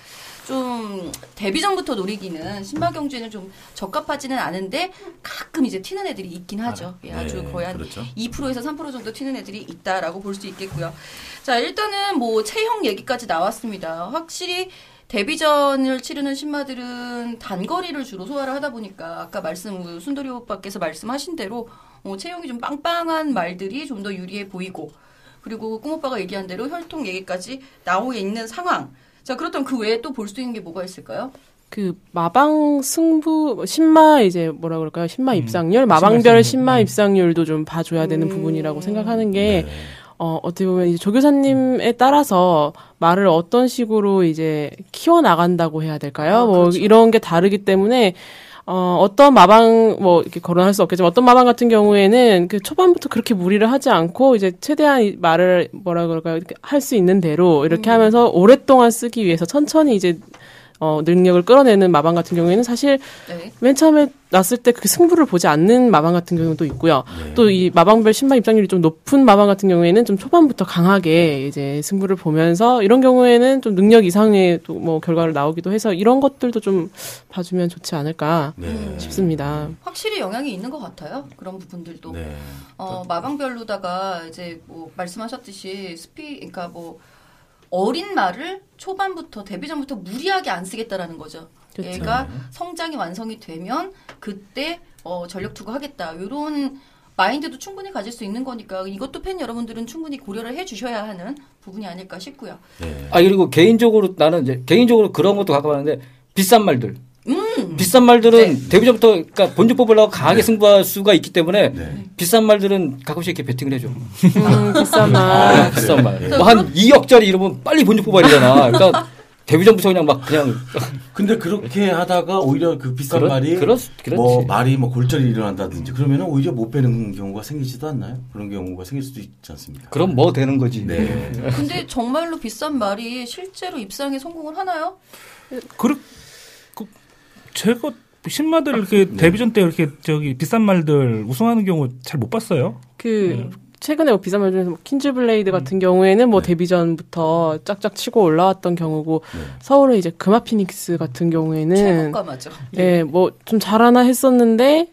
좀 데뷔 전부터 노리기는 신마 경주에는 좀 적합하지는 않은데 가끔 이제 튀는 애들이 있긴 하죠. 예, 아주 네, 거의 한 그렇죠. 2%에서 3% 정도 튀는 애들이 있다라고 볼 수 있겠고요. 자, 일단은 뭐 체형 얘기까지 나왔습니다. 확실히 데뷔전을 치르는 신마들은 단거리를 주로 소화를 하다 보니까 아까 말씀 순돌이 오빠께서 말씀하신 대로 어, 체형이 좀 빵빵한 말들이 좀 더 유리해 보이고 그리고 꿈 오빠가 얘기한 대로 혈통 얘기까지 나오고 있는 상황. 자, 그렇다면 그 외에 또 볼 수 있는 게 뭐가 있을까요? 그 마방 승부 뭐 신마 이제 뭐라 그럴까요? 신마 음, 입상률, 마방별 입상률. 신마 음. 입상률도 좀 봐줘야 되는 음. 부분이라고 생각하는 게 네. 어, 어떻게 보면 이제 조교사님에 따라서 말을 어떤 식으로 이제 키워나간다고 해야 될까요? 아, 뭐 그렇죠. 이런 게 다르기 때문에 어, 어떤 마방, 뭐, 이렇게 거론할 수 없겠지만, 어떤 마방 같은 경우에는 그 초반부터 그렇게 무리를 하지 않고, 이제 최대한 이 말을, 뭐라 그럴까요, 할 수 있는 대로, 이렇게 하면서 오랫동안 쓰기 위해서 천천히 이제, 어, 능력을 끌어내는 마방 같은 경우에는 사실 네. 맨 처음에 났을 때그 승부를 보지 않는 마방 같은 경우도 있고요. 네. 또이 마방별 신발 입장률이 좀 높은 마방 같은 경우에는 좀 초반부터 강하게 이제 승부를 보면서 이런 경우에는 좀 능력 이상의 또 뭐 결과를 나오기도 해서 이런 것들도 좀 봐주면 좋지 않을까 네. 싶습니다. 확실히 영향이 있는 것 같아요. 그런 부분들도. 네. 어, 마방별로다가 이제 뭐 말씀하셨듯이 스피, 그러니까 뭐 어린 말을 초반부터 데뷔 전부터 무리하게 안 쓰겠다라는 거죠. 그렇죠. 얘가 성장이 완성이 되면 그때 어, 전력 투구하겠다. 이런 마인드도 충분히 가질 수 있는 거니까 이것도 팬 여러분들은 충분히 고려를 해주셔야 하는 부분이 아닐까 싶고요. 네. 아 그리고 개인적으로 나는 이제 개인적으로 그런 것도 갖고 왔는데 비싼 말들. 음. 비싼 말들은 데뷔전부터 그러니까 본주 뽑으려고 강하게 승부할 수가 있기 때문에 네. 비싼 말들은 가끔씩 이렇게 베팅을 해줘. 음, [LAUGHS] 비싼 말. 아, 비싼 말. 네. 뭐한 2억짜리 이러면 빨리 본주 뽑아야 되잖아. 그러니까 데뷔전부터 그냥 막 그냥 [LAUGHS] 근데 그렇게 하다가 오히려 그 비싼 그렇- 말이 그렇-. 뭐 말이 뭐 골절이 일어난다든지 그러면은 오히려 못 빼는 경우가 생기지도 않나요? 그런 경우가 생길 수도 있지 않습니까? 그럼 뭐 되는 거지. 네. 근데 정말로 비싼 말이 실제로 입상에 성공을 하나요? 그렇 그 제가 신마들 이렇게 네. 데뷔전 때 이렇게 저기 비싼 말들 우승하는 경우 잘 못 봤어요. 그 최근에 뭐 비싼 말 중에서 뭐 퀸즈 블레이드 같은 경우에는 뭐 네. 데뷔전부터 짝짝 치고 올라왔던 경우고 네. 서울의 이제 금화 피닉스 같은 경우에는 최고가마죠. 예, 뭐 좀 잘하나 했었는데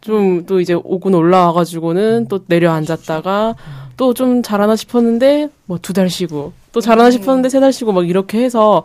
좀 또 이제 오군 올라와가지고는 또 내려앉았다가 또좀 잘하나 싶었는데 뭐 두 달 쉬고 또 잘하나 싶었는데 세 달 쉬고 막 이렇게 해서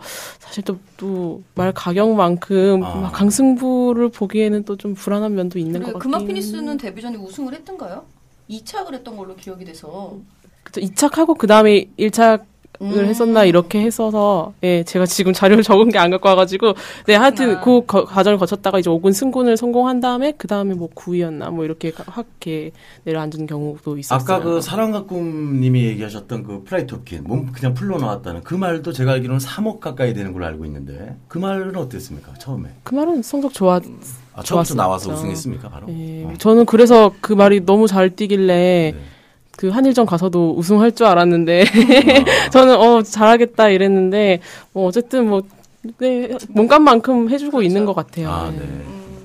사실 또 또 말 가격만큼 아. 막 강승부를 보기에는 또 좀 불안한 면도 있는 것 그래, 같긴. 금화피니스는 데뷔 전에 우승을 했던가요? 2착을 했던 걸로 기억이 돼서. 그쵸, 2착하고 그 다음에 1착을 음. 했었나 이렇게 했어서 예 제가 지금 자료를 [LAUGHS] 적은 게 안 갖고 와가지고 네 하여튼 그렇구나. 그 거- 과정을 거쳤다가 이제 5군 승군을 성공한 다음에 그 다음에 뭐 9위였나 뭐 이렇게 가- 확 이렇게 내려앉은 경우도 있었어요. 아까 그 사랑과 꿈님이 얘기하셨던 그 프라이토킨 몸 그냥 풀로 나왔다는 그 말도 제가 알기로는 3억 가까이 되는 걸로 알고 있는데 그 말은 어땠습니까 처음에? 그 말은 성적 좋아. 아, 처음부터. 나와서 우승했습니까 바로? 예, 어. 저는 그래서 그 말이 너무 잘 뛰길래 네. 그 한일전 가서도 우승할 줄 알았는데 아. [LAUGHS] 저는 어 잘하겠다 이랬는데 뭐 어쨌든 뭐 네, 몸값만큼 해주고 있는 것 같아요. 아, 네. 네.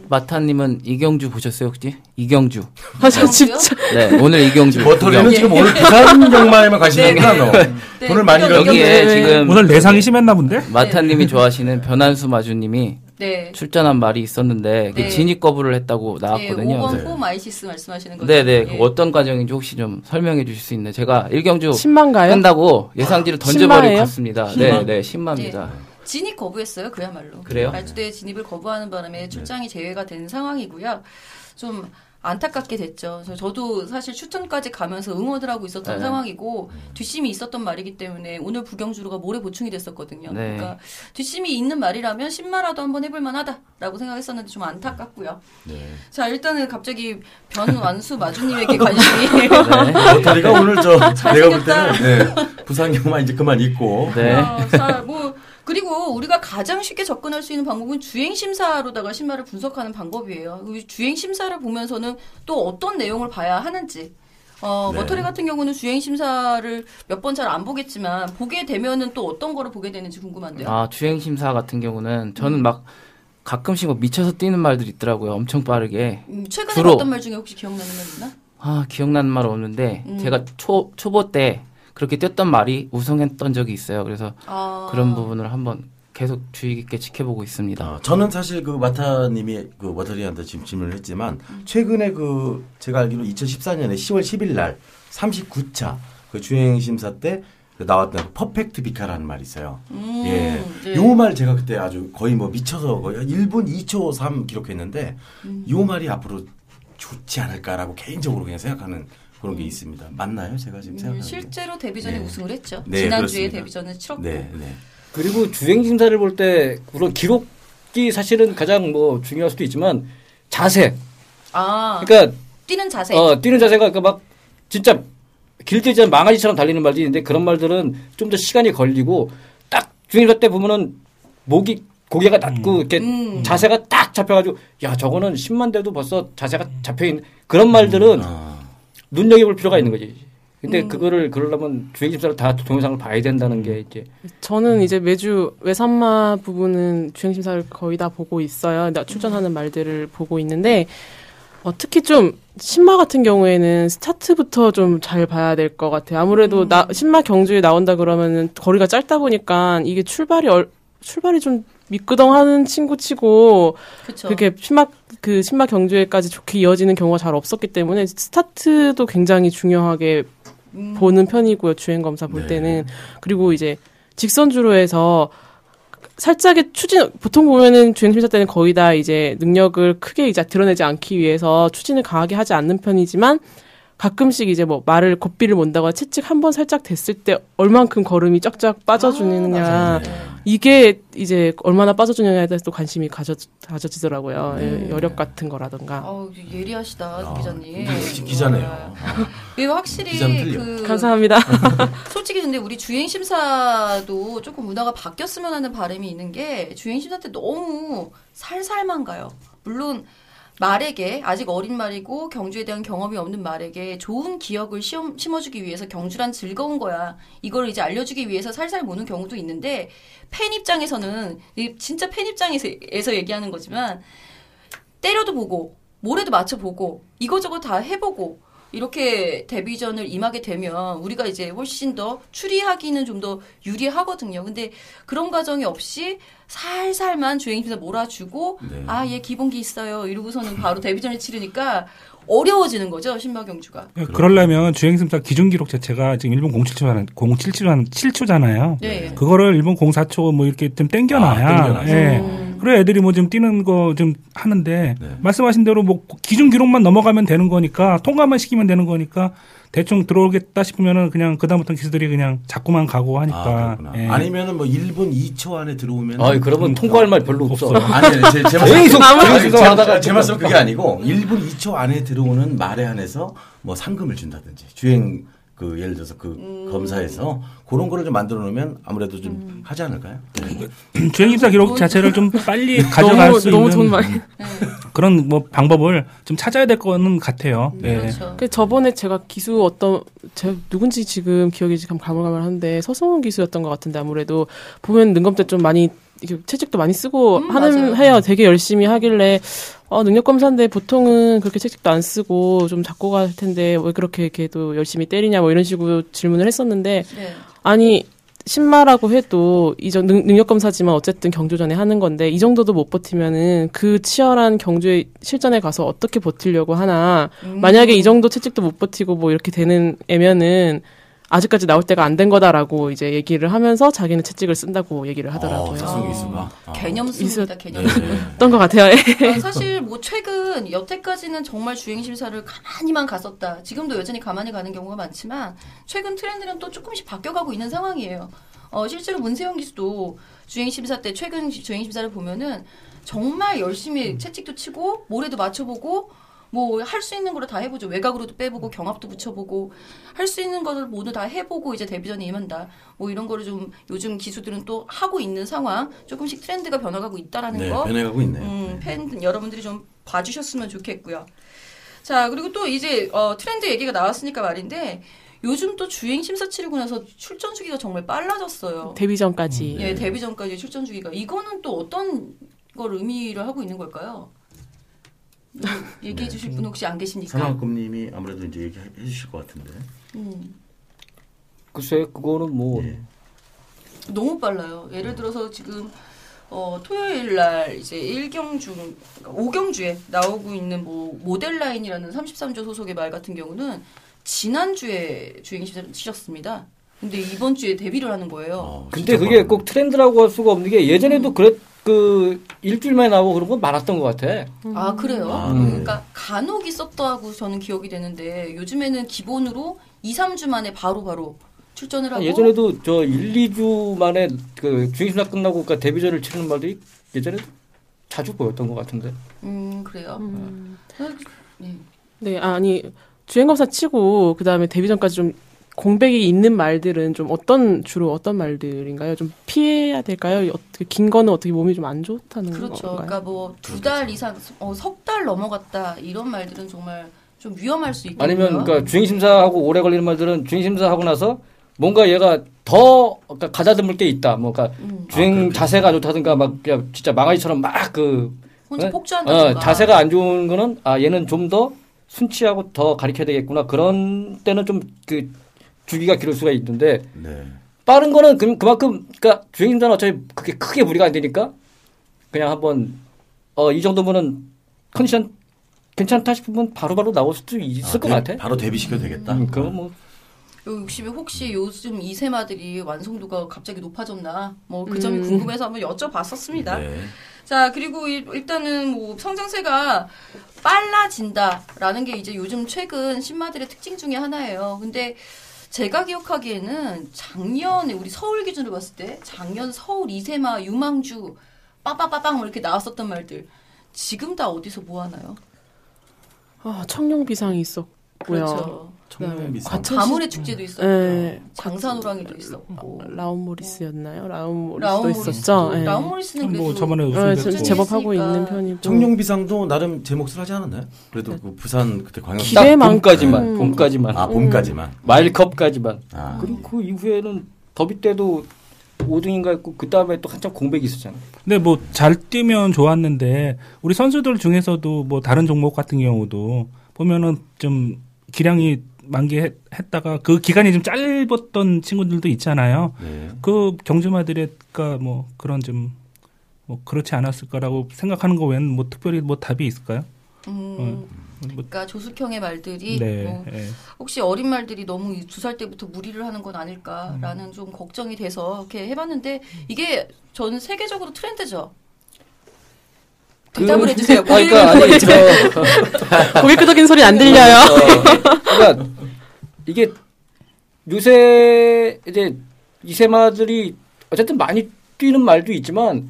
마타님은 이경주 보셨어요 혹시? 이경주. 아, 저 진짜 네 오늘 이경주. 버터리는 지금 오늘 부산 경마에만 관심이 있구나 너. 네, 돈을 많이 여기-. 여기에 네. 지금 오늘 내상이 심했나 본데? 마타님이 좋아하시는 변한수 마주님이 네. 출전한 말이 있었는데 그 네. 진입 거부를 했다고 네, 나왔거든요. 5번 네. 홈 아이시스 말씀하시는 거죠? 네네 그 예. 어떤 과정인지 혹시 좀 설명해 주실 수 있나요? 제가 일경주 10만가요? 뺀다고 예상지를 던져버리고 신마예요? 갔습니다. 신마? 네네 신마입니다. 진입 거부했어요, 그야말로. 그래요? 말주대 진입을 거부하는 바람에 출장이 제외가 된 상황이고요. 좀 안타깝게 됐죠. 그래서 저도 사실 추천까지 가면서 응원을 하고 있었던 네. 상황이고 뒷심이 있었던 말이기 때문에 오늘 부경주로가 모레 보충이 됐었거든요. 네. 그러니까 뒷심이 있는 말이라면 신마라도 한번 해볼 만하다라고 생각했었는데 좀 안타깝고요. 네. 자 일단은 갑자기 변완수 마주님에게 [LAUGHS] 관심이 네. 버터리가 오늘 저 내가 볼. 때는 네, 부산 경마 이제 그만 있고 네. 어, 자, 뭐 그리고 우리가 가장 쉽게 접근할 수 있는 방법은 주행 심사로다가 신발을 분석하는 방법이에요. 그 주행 심사를 보면서는 또 어떤 내용을 봐야 하는지. 어, 네. 머터리 같은 경우는 주행 심사를 몇 번 잘 안 보겠지만 보게 되면은 또 어떤 거를 보게 되는지 궁금한데요. 아 주행 심사 같은 경우는 저는 막 가끔씩 뭐 미쳐서 뛰는 말들이 있더라고요. 엄청 빠르게. 음, 최근에 주로- 어떤 말 중에 혹시 기억나는 말 있나? 아 기억나는 말 없는데 음. 제가 초 초보 때 그렇게 뛰었던 말이 우승했던 적이 있어요. 그래서 아, 그런 부분을 한번 계속 주의 깊게 지켜보고 있습니다. 어, 저는 사실 그 마타님이 그 워터리한테 지금 질문을 했지만 최근에 그 제가 알기로 2014년에 10월 10일 날 39차 그 주행 심사 때그 나왔던 그 퍼펙트 비카라는 말이 있어요. 음, 예. 네. 요말 제가 그때 아주 거의 뭐 미쳐서 거의 1분 2초 3 기록했는데 음. 요 말이 앞으로 좋지 않을까라고 개인적으로 그냥 생각하는 그런 게 있습니다. 맞나요? 제가 지금 음, 생각하는 게. 실제로 데뷔전에 네. 우승을 했죠. 네, 지난주에 그렇습니다. 데뷔전을 치렀고. 네, 네. 그리고 주행 심사를 볼 때 물론 기록이 사실은 가장 뭐 중요할 수도 있지만 자세. 아, 그러니까 뛰는 자세. 어, 뛰는 자세가 그막 진짜 길들지 않은 망아지처럼 달리는 말들이 있는데 그런 말들은 좀 더 시간이 걸리고 딱 주행할 때 보면은 목이 고개가 낮고 이렇게 음. 자세가 딱 잡혀가지고 야 저거는 10만 대도 벌써 자세가 잡혀 있는 그런 말들은 아, 눈여겨볼 필요가 있는 거지. 근데 음. 그거를 그러려면 주행심사를 다 동영상을 봐야 된다는 게 이제 저는 이제 매주 외산마 부분은 주행심사를 거의 다 보고 있어요. 나 출전하는 말들을 보고 있는데 어, 특히 좀 신마 같은 경우에는 스타트부터 좀 잘 봐야 될 것 같아요. 아무래도 나 신마 경주에 나온다 그러면은 거리가 짧다 보니까 이게 출발이 얼, 출발이 좀 미끄덩하는 친구치고. 그렇게 신마 그 신마 경주에까지 좋게 이어지는 경우가 잘 없었기 때문에 스타트도 굉장히 중요하게 음. 보는 편이고요. 주행 검사 볼 네. 때는 그리고 이제 직선 주로 해서 살짝의 추진 보통 보면은 주행 심사 때는 거의 다 이제 능력을 크게 이제 드러내지 않기 위해서 추진을 강하게 하지 않는 편이지만 가끔씩 이제 뭐 말을 곱비를 몬다거나 채찍 한 번 살짝 됐을 때 얼만큼 걸음이 쫙쫙 빠져주느냐 아. 이게 이제 얼마나 빠져주느냐에 대해서 또 관심이 가져, 가져지더라고요. 네. 예, 여력 같은 거라던가. 어우, 예리하시다, 아, 기자님. 기- 기자네요. 아, 이게 확실히 기자는 틀려. 그 감사합니다. [LAUGHS] 솔직히 근데 우리 주행 심사도 조금 문화가 바뀌었으면 하는 바람이 있는 게 주행 심사 때 너무 살살만 가요. 물론 말에게 아직 어린 말이고 경주에 대한 경험이 없는 말에게 좋은 기억을 시험, 심어주기 위해서 경주란 즐거운 거야. 이걸 이제 알려주기 위해서 살살 모는 경우도 있는데 팬 입장에서는 이 진짜 팬 입장에서 에서 얘기하는 거지만 때려도 보고 모래도 맞춰보고 이거저거 다 해보고 이렇게 데뷔전을 임하게 되면 우리가 이제 훨씬 더 추리하기는 좀 더 유리하거든요. 근데 그런 과정이 없이 살살만 주행심사 몰아주고 네. 아얘 기본기 있어요 이러고서는 바로 데뷔전을 치르니까 어려워지는 거죠 신마경주가. 그러려면 주행심사 기준 기록 자체가 지금 일본 07초잖아요. 07초, 7초잖아요. 네. 그거를 일본 04초 뭐 이렇게 좀 땡겨놔야. 아, 땡겨놔서. 예. 음. 그래 애들이 뭐 좀 뛰는 거 좀 하는데 네. 말씀하신 대로 뭐 기준 기록만 넘어가면 되는 거니까 통과만 시키면 되는 거니까 대충 들어오겠다 싶으면은 그냥 그다음부터 기수들이 그냥 자꾸만 가고 아, 하니까. 그렇구나. 예. 아니면은 뭐 1분 2초 안에 들어오면 아 그러면 통과할 말 별로 없어. 아니, 제, 제 말씀, 계속 하다가 제 말씀은 그게 아니고 1분 2초 안에 들어오는 말에 한해서 뭐 상금을 준다든지 주행 그 예를 들어서 그 음. 검사에서 그런 거를 좀 만들어 놓으면 아무래도 좀 하지 않을까요? 네. 주행심사 기록 자체를 좀 [LAUGHS] 빨리 가져갈 너무, 수 너무 있는 돈 많이. 그런 뭐 방법을 좀 찾아야 될 거는 같아요. 예. 그렇죠. 그 저번에 제가 기수 어떤 제 누군지 지금 기억이 지금 가물가물한데 서성훈 기수였던 것 같은데 아무래도 보면 능검 때 좀 많이 이렇게 채찍도 많이 쓰고 음, 하는 맞아요. 해요. 되게 열심히 하길래 어 능력 검사인데 보통은 그렇게 채찍도 안 쓰고 좀 잡고 갈 텐데 왜 그렇게 걔도 열심히 때리냐 뭐 이런 식으로 질문을 했었는데 네. 아니 신마라고 해도 이전 능력 검사지만 어쨌든 경주전에 하는 건데 이 정도도 못 버티면은 그 치열한 경주에 실전에 가서 어떻게 버티려고 하나 음. 만약에 이 정도 채찍도 못 버티고 뭐 이렇게 되는 애면은 아직까지 나올 때가 안 된 거다라고 이제 얘기를 하면서 자기는 채찍을 쓴다고 얘기를 하더라고요. 어, 이수가. 아. 개념 수입니다 있어- 개념. 네. 어떤 것 같아요. 아, [LAUGHS] 사실 뭐 최근 여태까지는 정말 주행 심사를 가만히만 갔었다. 지금도 여전히 가만히 가는 경우가 많지만 최근 트렌드는 또 조금씩 바뀌어가고 있는 상황이에요. 어, 실제로 문세영 기수도 주행 심사 때 최근 주행 심사를 보면은 정말 열심히 채찍도 치고 모래도 맞춰보고 뭐 할 수 있는 거를 다 해보죠. 외곽으로도 빼보고 경합도 붙여보고 할 수 있는 것을 모두 다 해보고 이제 데뷔전에 임한다. 뭐 이런 거를 좀 요즘 기수들은 또 하고 있는 상황. 조금씩 트렌드가 변화가고 있다라는 네, 거. 변해가고 있네요. 음, 팬 여러분들이 좀 봐주셨으면 좋겠고요. 자 그리고 또 이제 어, 트렌드 얘기가 나왔으니까 말인데 요즘 또 주행 심사 치르고 나서 출전 주기가 정말 빨라졌어요. 데뷔 전까지. 예, 데뷔 전까지 출전 주기가 이거는 또 어떤 걸 의미를 하고 있는 걸까요? 음, 얘기해 주실 분 혹시 안 계십니까? 산악금님이 아무래도 이제 얘기해 주실 것 같은데. 음, 글쎄 그거는 뭐 예. 너무 빨라요. 예를 들어서 지금 어, 토요일 날 이제 1경주, 그러니까 5경주에 나오고 있는 뭐 모델 라인이라는 33조 소속의 말 같은 경우는 지난주에 주행 시절 치셨습니다. 근데 이번 주에 데뷔를 하는 거예요. 어, 근데 그게 빠르네. 꼭 트렌드라고 할 수가 없는 게 예전에도 그랬 그 일주일 만에 나오고 그런 건 많았던 것 같아. 아, 그래요? 아, 네. 그러니까 간혹 있었다고 저는 기억이 되는데 요즘에는 기본으로 2, 3주 만에 바로바로 출전을 하고 예전에도 저 1, 2주 만에 그 주행심사 끝나고 그러니까 데뷔전을 치르는 말들이 예전에도 자주 보였던 것 같은데. 음, 그래요. 음. 네. 네, 아니 주행검사 치고 그 다음에 데뷔 전까지 좀 공백이 있는 말들은 좀 어떤 주로 어떤 말들인가요? 좀 피해야 될까요? 어떻게 긴 거는 어떻게 몸이 좀 안 좋다는 그렇죠. 건가요? 그러니까 뭐 두 달 이상, 어, 석 달 넘어갔다 이런 말들은 정말 좀 위험할 수 있거든요. 아니면 그러니까 주행 심사하고 오래 걸리는 말들은 주행 심사하고 나서 뭔가 얘가 더 그러니까 가다듬을 게 있다. 뭐 그러니까 음, 주행 자세가 좋다든가 막 그냥 진짜 망아지처럼 막 그 혼자 어? 폭주한다든가. 어, 자세가 안 좋은 거는 아 얘는 좀더 순치하고 더 가리켜야 되겠구나. 그런 때는 좀 그 주기가 길을 수가 있는데 네. 빠른 거는 그, 그만큼 그러니까 주행 심사는 어차피 그렇게 크게 무리가 안 되니까 그냥 한번 어 이 정도면은 컨디션 괜찮다 싶으면 바로바로 나올 수도 있을 아, 것 그냥 같아. 바로 데뷔시켜도 되겠다. 음, 그거 뭐요 60이 혹시 요즘 이세마들이 완성도가 갑자기 높아졌나 뭐그 점이 음. 궁금해서 한번 여쭤봤었습니다. 네. 자 그리고 일- 일단은 뭐 성장세가 빨라진다라는 게 이제 요즘 최근 신마들의 특징 중에 하나예요. 근데 제가 기억하기에는 작년에 우리 서울 기준으로 봤을 때 작년 서울 이세마 유망주 빠빠빠빵 뭐 이렇게 나왔었던 말들 지금 다 어디서 뭐 하나요? 아, 청룡 비상이 있었고요. 그렇죠. 청년 비상. 과천 가문의 축제도 있었고 네. 장산호랑이도 있었고 라운 모리스였나요? 라운 모리스도 라운 모리스 있었죠. 예. 라운 모리스는 그래도 뭐 저번에 네, 우승됐고 제- 제법 하고. 있는 편이고. 청룡 비상도 나름 제 몫을 하지 않았나요? 그래도 그 부산 그때 광역 기- 딱 봄까지만 음. 봄까지만 아 봄까지만. 마일컵까지만 아. 그리고 그 이후에는 더비 때도 5등인가 했고 그 다음에 또 한참 공백이 있었잖아. 근데 뭐 잘 뛰면 좋았는데 우리 선수들 중에서도 뭐 다른 종목 같은 경우도 보면은 좀 기량이 만개했다가 그 기간이 좀 짧았던 친구들도 있잖아요. 네. 그 경주마들의가 뭐 그런 좀 뭐 그렇지 않았을 거라고 생각하는 거 외에는 뭐 특별히 뭐 답이 있을까요? 음, 뭐, 그러니까 조숙형의 말들이 네. 뭐 예. 혹시 어린 말들이 너무 두 살 때부터 무리를 하는 건 아닐까라는 음. 좀 걱정이 돼서 이렇게 해봤는데 이게 저는 세계적으로 트렌드죠. 대답을 해주세요. 아, [LAUGHS] 그러니까 아니 저 고개 끄덕인 소리 안 들려요. 어, [LAUGHS] 그러니까 이게 요새 이제 이세마들이 어쨌든 많이 뛰는 말도 있지만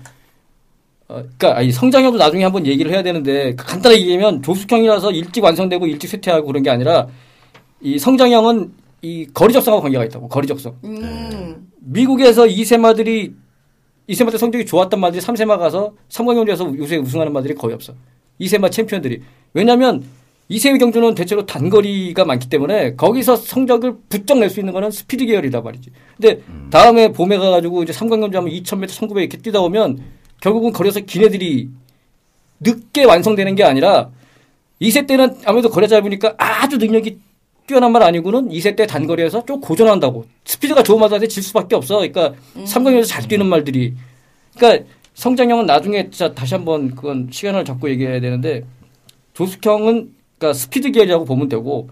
어, 그러니까 아니, 성장형도 나중에 한번 얘기를 해야 되는데 간단하게 얘기하면 조숙형이라서 일찍 완성되고 일찍 쇠퇴하고 그런 게 아니라 이 성장형은 이 거리 적성하고 관계가 있다고 거리 적성. 음, 미국에서 이세마들이 이세마 때 성적이 좋았던 마들이 삼세마 가서 삼강경주에서 요새 우승하는 마들이 거의 없어. 이세마 챔피언들이. 왜냐하면 이세마 경주는 대체로 단거리가 많기 때문에 거기서 성적을 부쩍 낼 수 있는 거는 스피드 계열이다 말이지. 근데 다음에 봄에 가가지고 이제 삼강 경주 하면 2,000m, 1,900 이렇게 뛰다 보면 결국은 거리에서 긴 애들이 늦게 완성되는 게 아니라 2세 때는 아무래도 거리 짧으니까 아주 능력이 뛰어난 말 아니고는 2세 때 단거리에서 좀 고전한다고. 스피드가 좋은 말한테 질 수밖에 없어. 그러니까 삼강에서 잘 뛰는 말들이. 그러니까 성장형은 나중에 진짜 다시 한번 그건 시간을 잡고 얘기해야 되는데 조숙형은 그러니까 스피드 계열이라고 보면 되고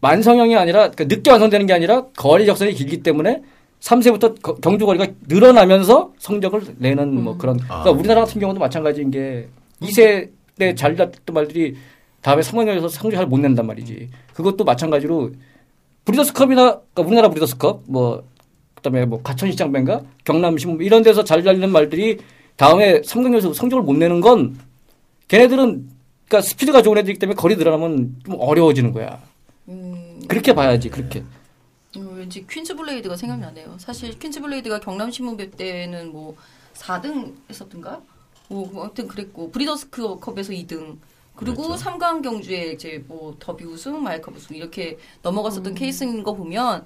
만성형이 아니라 그러니까 늦게 완성되는 게 아니라 거리 적성이 길기 때문에 3세부터 경주 거리가 늘어나면서 성적을 내는 뭐 그런 그러니까 아. 우리나라 같은 경우도 마찬가지인 게 2세 때 잘 났던 말들이 다음에 상황에서 성적 잘 못 낸단 말이지. 그것도 마찬가지로 브리더스컵이나 그러니까 우리나라 브리더스컵 뭐 그다음에 뭐 가천시장ben가 경남신문 이런 데서 잘 달리는 말들이 다음에 삼강에서 성적을 못 내는 건 걔네들은 그러니까 스피드가 좋은 애들이기 때문에 거리 늘어나면 좀 어려워지는 거야. 음, 그렇게 봐야지 그렇게. 음, 왠지 퀸즈 블레이드가 생각나네요. 사실 퀸즈 블레이드가 경남 신문배 때는 뭐 4등 했었던가? 뭐, 뭐 아무튼 그랬고 브리더스 컵에서 2등. 그리고 그렇죠. 삼강 경주에 이제 뭐 더비 우승, 마일컵 우승 이렇게 넘어갔었던 케이스인 거 보면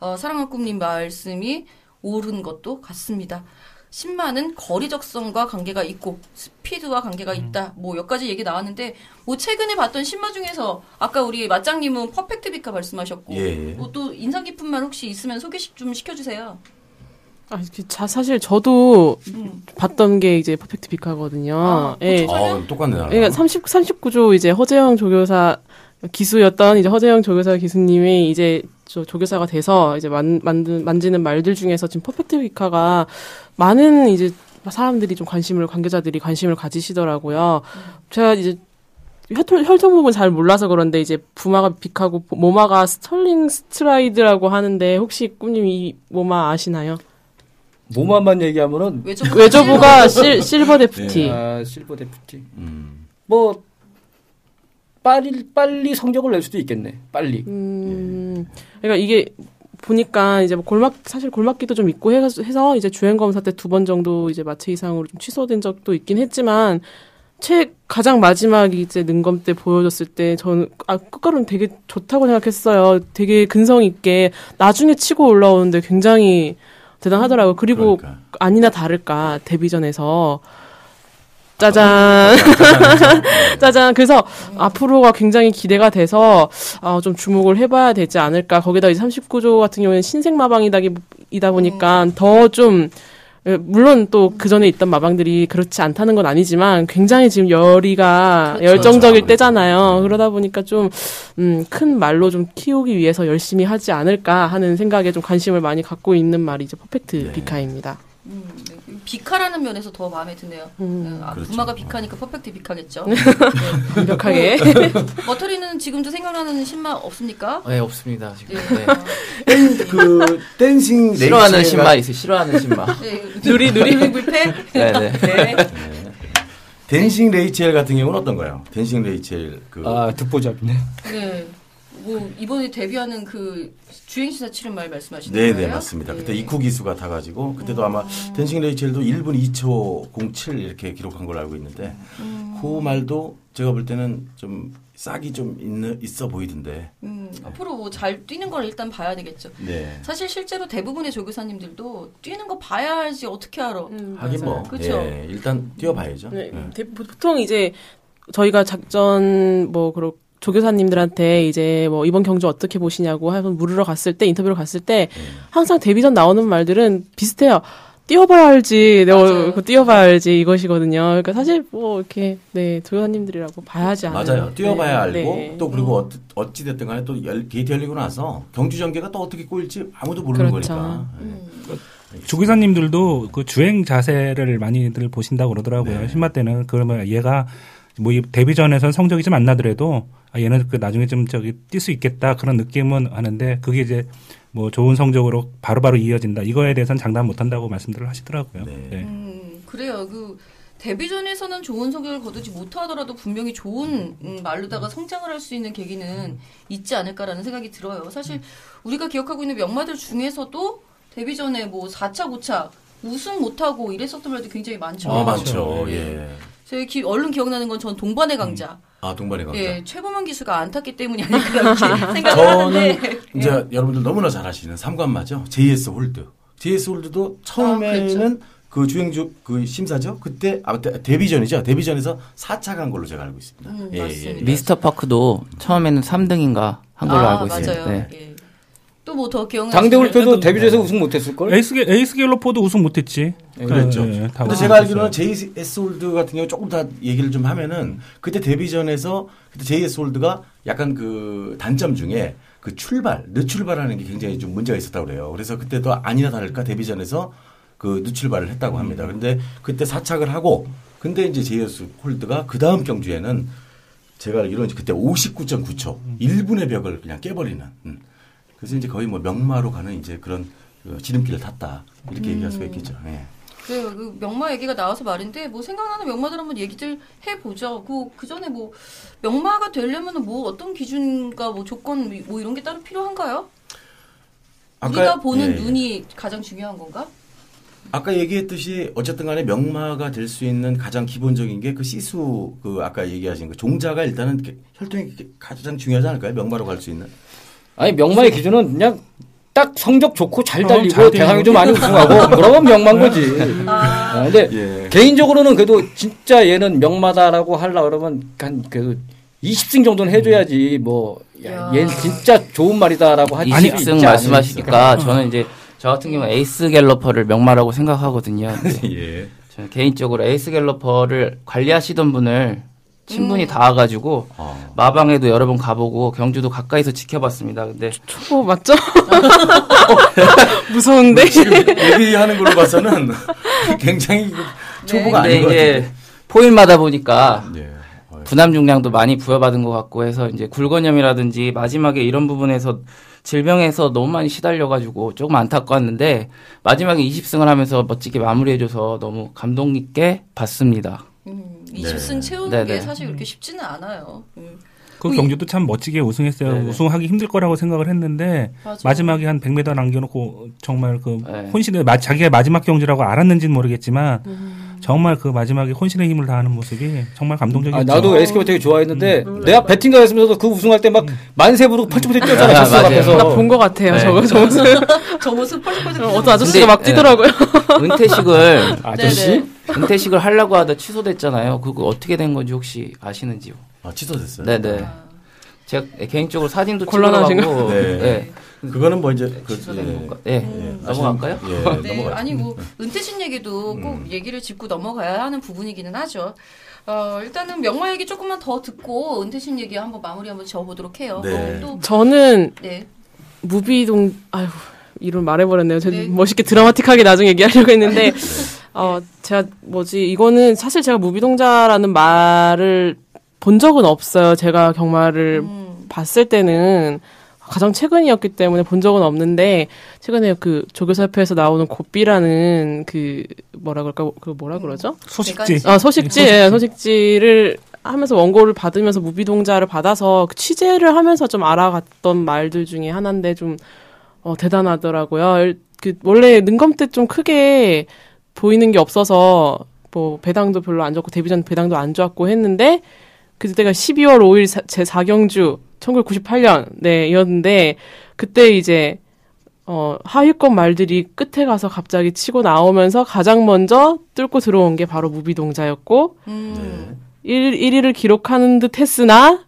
어, 사랑과 꿈님 말씀이 옳은 것도 같습니다. 10만은 거리 적성과 관계가 있고 스피드와 관계가 있다. 뭐 몇 가지 얘기 나왔는데 뭐 최근에 봤던 신마 중에서 아까 우리 맞장님은 퍼펙트 비카 말씀하셨고 예, 예. 뭐또 인상 깊은 말 혹시 있으면 소개 시- 좀 시켜주세요. 아, 자, 사실 저도 음. 봤던 게 이제 퍼펙트 비카거든요. 아, 예. 아, 똑같네 나랑. 그러니까 30, 39조 이제 허재영 조교사 기수였던 이제 허재영 조교사 기수님이 이제 저 조교사가 돼서 이제 만, 만든, 만지는 말들 중에서 지금 퍼펙트 비카가 많은 이제 사람들이 좀 관심을, 관계자들이 관심을 가지시더라고요. 제가 이제 혈통, 혈통 부분 잘 몰라서 그런데 이제 부마가 비카고 모마가 스털링 스트라이드라고 하는데 혹시 꿈님 이 모마 아시나요? 모마만 얘기하면은 외조부 실, [LAUGHS] 실버 데퓨티. 아, 실버 데퓨티. 음. 뭐 빨리 빨리 성적을 낼 수도 있겠네. 빨리. 음, 그러니까 이게 보니까 이제 뭐 골막 사실 골막기도 좀 있고 해서, 해서 이제 주행 검사 때 두 번 정도 이제 마체 이상으로 좀 취소된 적도 있긴 했지만 최 가장 마지막 이제 능검 때 보여줬을 때 저는 아 끝가루는 되게 좋다고 생각했어요. 되게 근성 있게 나중에 치고 올라오는데 굉장히 대단하더라고요. 그리고 그러니까. 아니나 다를까 데뷔전에서 짜잔 [LAUGHS] 짜잔 그래서 앞으로가 굉장히 기대가 돼서 어, 좀 주목을 해봐야 되지 않을까 거기다 이제 39조 같은 경우에는 신생 마방이다 보니까 더좀 물론 또 그 전에 있던 마방들이 그렇지 않다는 건 아니지만 굉장히 지금 열이가 그렇죠. 열정적일 그렇죠. 때잖아요. 그러다 보니까 좀 음, 큰 말로 좀 키우기 위해서 열심히 하지 않을까 하는 생각에 좀 관심을 많이 갖고 있는 말이 이제 퍼펙트 네. 비카입니다. 음, 네. 비카라는 면에서 더 마음에 드네요. 음. 네, 아, 그렇죠. 부마가 비카니까 퍼펙트 비카겠죠. 완벽하게. [LAUGHS] 머터리는 지금도 생각나는 신마 없습니까? 네, 없습니다. 지금. 네. 네. 그 댄싱 [LAUGHS] 싫어하는 신마 있어요. 싫어하는 신마. 네. [LAUGHS] 누리, 누리. 불패? 네, 네. 네. 댄싱 레이첼 같은 경우는 어떤가요? 댄싱 레이첼 그 아 듣보잡네. 네. 뭐 이번에 데뷔하는 그 주행심사 치른 말 말씀하시는 네, 거예요? 네, 맞습니다. 그때 네. 이쿠 기수가 타 가지고 그때도 아마 음. 댄싱 레이첼도 1분 2초 07 이렇게 기록한 걸로 알고 있는데 음. 그 말도 제가 볼 때는 좀 싹이 좀 있는, 있어 보이던데. 음, 앞으로 뭐 잘 뛰는 걸 일단 봐야 되겠죠. 네. 사실 실제로 대부분의 조교사님들도 뛰는 거 봐야 알지 어떻게 알아. 음, 하긴 뭐, 그쵸. 예, 일단 뛰어봐야죠. 네, 예. 대- 보통 이제 저희가 작전 뭐 그런 조교사님들한테 이제 뭐 이번 경주 어떻게 보시냐고 한번 물으러 갔을 때 인터뷰를 갔을 때 네. 항상 데뷔 전 나오는 말들은 비슷해요. 뛰어봐야 알지. 내가 맞아요. 그 뛰어봐야 알지 이것이거든요. 그러니까 사실 뭐 이렇게 네 조교사님들이라고 봐야지 않아요. 맞아요. 뛰어봐야 네, 알고 네. 또 그리고 어찌 됐든 간에 또 열- 게이트 열리고 나서 경주 전개가 또 어떻게 꼬일지 아무도 모르는 그렇죠. 거니까. 음. 조교사님들도 그 주행 자세를 많이들 보신다고 그러더라고요. 네. 신마 때는 그러면 얘가 뭐이 데뷔전에선 성적이 좀 안 나더라도 아 얘는 그 나중에 좀 저기 뛸 수 있겠다 그런 느낌은 하는데 그게 이제 뭐 좋은 성적으로 바로 바로 이어진다 이거에 대해서는 장담 못 한다고 말씀들을 하시더라고요. 네. 네. 음, 그래요. 그 데뷔전에서는 좋은 성적을 거두지 못하더라도 분명히 좋은 음, 말로다가 성장을 할 수 있는 계기는 있지 않을까라는 생각이 들어요. 사실 우리가 기억하고 있는 명마들 중에서도 데뷔전에 뭐 4차, 5차 우승 못하고 이랬었던 말도 굉장히 많죠. 어, 많죠. 네. 예. 제 기, 얼른 기억나는 건 전 동반의 강자. 아, 동반의 강자. 예, 최범원 기수가 안 탔기 때문이 아닐까 이렇게 생각을 [LAUGHS] 하는데. 저는 이제 여러분들 너무나 잘 아시는 삼관마죠. JS 홀드. JS 홀드도 처음에는 그 주행주 그 심사죠. 그때 아 데- 데뷔전이죠. 데뷔전에서 4착 한 걸로 제가 알고 있습니다. 음, 예, 맞습니다. 미스터 파크도 처음에는 3등인가 한 걸로 아, 알고 있어요. 맞아요. 네. 예. 또 뭐 더 기억나는 당대불패도 데뷔전에서 우승 못했을 걸. 에이스 게- 에이스 갤로퍼도 우승 못했지. 그랬죠. 예, 다 근데 제가 알기로는. JS 홀드 같은 경우 조금 더 얘기를 좀 하면은 그때 데뷔전에서 그때 JS 홀드가 약간 그 단점 중에 그 출발, 늦출발하는 게 굉장히 좀 문제가 있었다고 그래요. 그래서 그때도 아니나 다를까 데뷔전에서 그 늦출발을 했다고 합니다. 그런데 그때 사착을 하고 근데 이제 JS 홀드가 그 다음 경주에는 제가 알기로는 그때 59.9초 1분의 벽을 그냥 깨버리는 음. 그래서 이제 거의 뭐 명마로 가는 이제 그런 그 지름길을 탔다 이렇게 얘기할 수가 있겠죠. 예. 그래요. 그 명마 얘기가 나와서 말인데 뭐 생각나는 명마들 한번 얘기들 해보죠. 그, 그 전에 뭐 명마가 되려면 뭐 어떤 기준과 뭐 조건 뭐 이런 게 따로 필요한가요? 우리가 보는 예, 예. 눈이 가장 중요한 건가? 아까 얘기했듯이 어쨌든 간에 명마가 될 수 있는 가장 기본적인 게 그 시수 그 아까 얘기하신 그 종자가 일단은 혈통이 가장 중요하지 않을까요? 명마로 갈 수 있는. 아니 명마의 기준은 그냥 딱 성적 좋고 잘 어, 달리고 잘 대상이 좀 많이 우승하고 [LAUGHS] 그러면 명마인 거지. 아, 아, 근데 예. 개인적으로는 그래도 진짜 얘는 명마다라고 하려 그러면 한 그래도 20승 정도는 해줘야지 뭐 야, 야. 얘는 진짜 좋은 말이다라고 하지 20승 말씀하시니까 저는 이제 저 같은 경우는 에이스 갤로퍼를 명마라고 생각하거든요. [LAUGHS] 예. 저는 개인적으로 에이스 갤로퍼를 관리하시던 분을 친분이 음. 닿아가지고 어. 마방에도 여러 번 가보고 경주도 가까이서 지켜봤습니다. 근데 초보 맞죠? [LAUGHS] 무서운데. 지금 얘기하는 걸로 봐서는 [LAUGHS] 굉장히 그 초보가 근데 아닌 것 이게 같아요. 포인마다 보니까 예. 어, 분함 중량도 많이 부여받은 것 같고 해서 이제 굴건염이라든지 마지막에 이런 부분에서 질병에서 너무 많이 시달려가지고 조금 안타까웠는데 마지막에 20승을 하면서 멋지게 마무리해줘서 너무 감동 있게 봤습니다. 음, 20승 네. 채우는 네네. 게 사실 그렇게 쉽지는 않아요. 음. 그 경주도 참 멋지게 우승했어요. 네네. 우승하기 힘들 거라고 생각을 했는데 맞아. 마지막에 한 100m 남겨놓고 정말 그 네. 혼신의 마- 자기가 마지막 경주라고 알았는지는 모르겠지만 음. 정말 그 마지막에 혼신의 힘을 다하는 모습이 정말 감동적이었죠. 아, 나도 SK가 되게 좋아했는데 내가 배팅 가 했으면서도 그 우승할 때 막 만세 부르고 펄쩍펄쩍 뛰었잖아. 아, 저 맞아요. 앞에서. 나본 것 같아요. 네. 저거 저거 [LAUGHS] 저 모습 펄쩍펄쩍. 어떤 아저씨가 근데, 막 뛰더라고요. 은퇴식을 [LAUGHS] 아저씨? 네네. 은퇴식을 하려고 하다 취소됐잖아요. 그거 어떻게 된 건지 혹시 아시는지요? 아, 취소됐어요. 네네. 제가 개인적으로 사진도 곤란하신가? 찍어가고 네. 네. 그거는 뭐 이제 그 취소된 예. 건가? 네. 예. 넘어갈까요? 예, [LAUGHS] 네, 넘어가요. 아니 뭐 은퇴식 얘기도 꼭 얘기를 짚고 넘어가야 하는 부분이기는 하죠. 어, 일단은 명화 얘기 조금만 더 듣고 은퇴식 얘기 한번 마무리 한번 지어보도록 해요. 네. 어, 또 저는 네. 무비동 아유 이름 말해버렸네요. 저 네. 멋있게 드라마틱하게 나중에 얘기하려고 했는데 어 제가 뭐지 이거는 사실 제가 무비동자라는 말을 본 적은 없어요. 제가 경마를 음. 봤을 때는 가장 최근이었기 때문에 본 적은 없는데 최근에 그 조교사협회에서 나오는 고삐라는 그 뭐라 그럴까 그 뭐라 그러죠? 소식지. 아, 소식지, 예, 소식지를 하면서 원고를 받으면서 무비동자를 받아서 그 취재를 하면서 좀 알아갔던 말들 중에 하나인데 좀, 어, 대단하더라고요. 그, 원래 능검 때 좀 크게 보이는 게 없어서, 뭐, 배당도 별로 안 좋고, 데뷔전 배당도 안 좋았고 했는데, 그때가 12월 5일 사- 제 4경주, 1998년, 네, 이었는데, 그때 이제, 어, 하위권 말들이 끝에 가서 갑자기 치고 나오면서 가장 먼저 뚫고 들어온 게 바로 무비동자였고, 음. 네. 1, 1위를 기록하는 듯 했으나,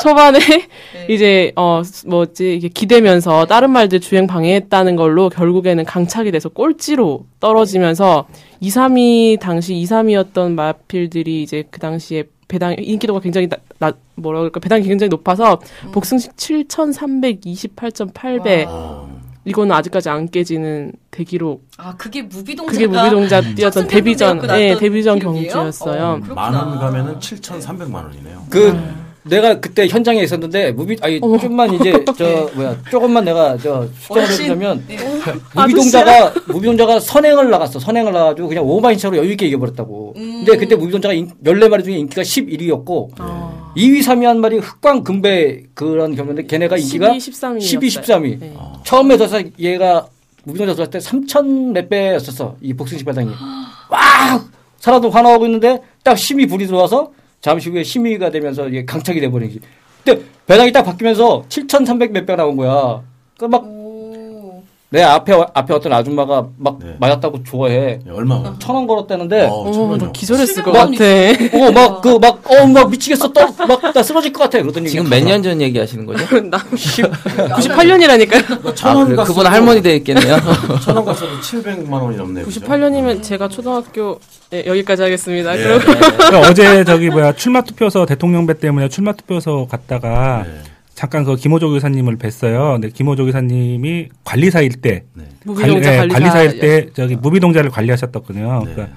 초반에 [LAUGHS] [LAUGHS] 이제, 어, 뭐지, 이게 기대면서 다른 말들 주행 방해했다는 걸로 결국에는 강착이 돼서 꼴찌로 떨어지면서 2, 3위, 당시 2, 3위였던 마필들이 이제 그 당시에 배당, 인기도가 굉장히 나, 나 뭐라 그럴까, 배당이 굉장히 높아서 복승식 7,328.8배. 어. 이거는 아직까지 안 깨지는 대기록. 아 그게 무비동자. 그게 무비동자 뛰었던 데뷔전, 네, 데뷔전 기록이에요? 경주였어요. 어. 만원 가면은 7,300만 원이네요. 그 내가 그때 현장에 있었는데 무비 아니 좀만 이제 [LAUGHS] 저 뭐야 조금만 내가 저 어르신. 해주자면 네. 무비동자가 무비동자가 선행을 나갔어 선행을 나가지고 그냥 오마인 차로 여유 있게 이겨버렸다고. 음. 근데 그때 무비동자가 14마리 중에 인기가 11위였고 아. 2위 3위 한 마리 흑광 금배 그런 경우인데 걔네가 인기가 12, 13위. 12, 13위. 네. 처음에 들어서 얘가 무비동자 들어갈 때 3천 몇 배였었어. 이 복싱식 배당이. 와! 사람들 화나고 있는데 딱 심의 불이 들어와서 잠시 후에 심의가 되면서 이게 강착이 돼버린 거지. 근데 배당이 딱 바뀌면서 7,300 몇 배 나온 거야. 그막 내 오. 앞에 앞에 어떤 아줌마가 막 네. 맞았다고 좋아해. 예, 얼마? 천 원 걸었다는데 어, 어머, 천원이요. 나 기절했을 것 700만 원이 같아. 어 막 그 막 어 막 미치겠어 또막나 쓰러질 것 같아 그러더니 지금 몇 년 전 얘기하시는 거죠? [LAUGHS] 나 98년이라니까요. [LAUGHS] 아, 천원 그래, 갔어도- 그분 할머니 되겠네요. [LAUGHS] 천 원 갔어도 700만 원이 넘네요. 그죠? 98년이면 제가 초등학교 네, 여기까지 하겠습니다. 예. 그리고 그러니까 어제 저기 뭐야 출마 투표서 대통령 배 때문에 출마 투표서 갔다가 네. 잠깐 그 김호조 교사님을 뵀어요. 근데 김호조 교사님이 관리사일 때 네. 관리- 예, 관리사 관리사일 때 저기 무비동자를 관리하셨었거든요. 네. 그러니까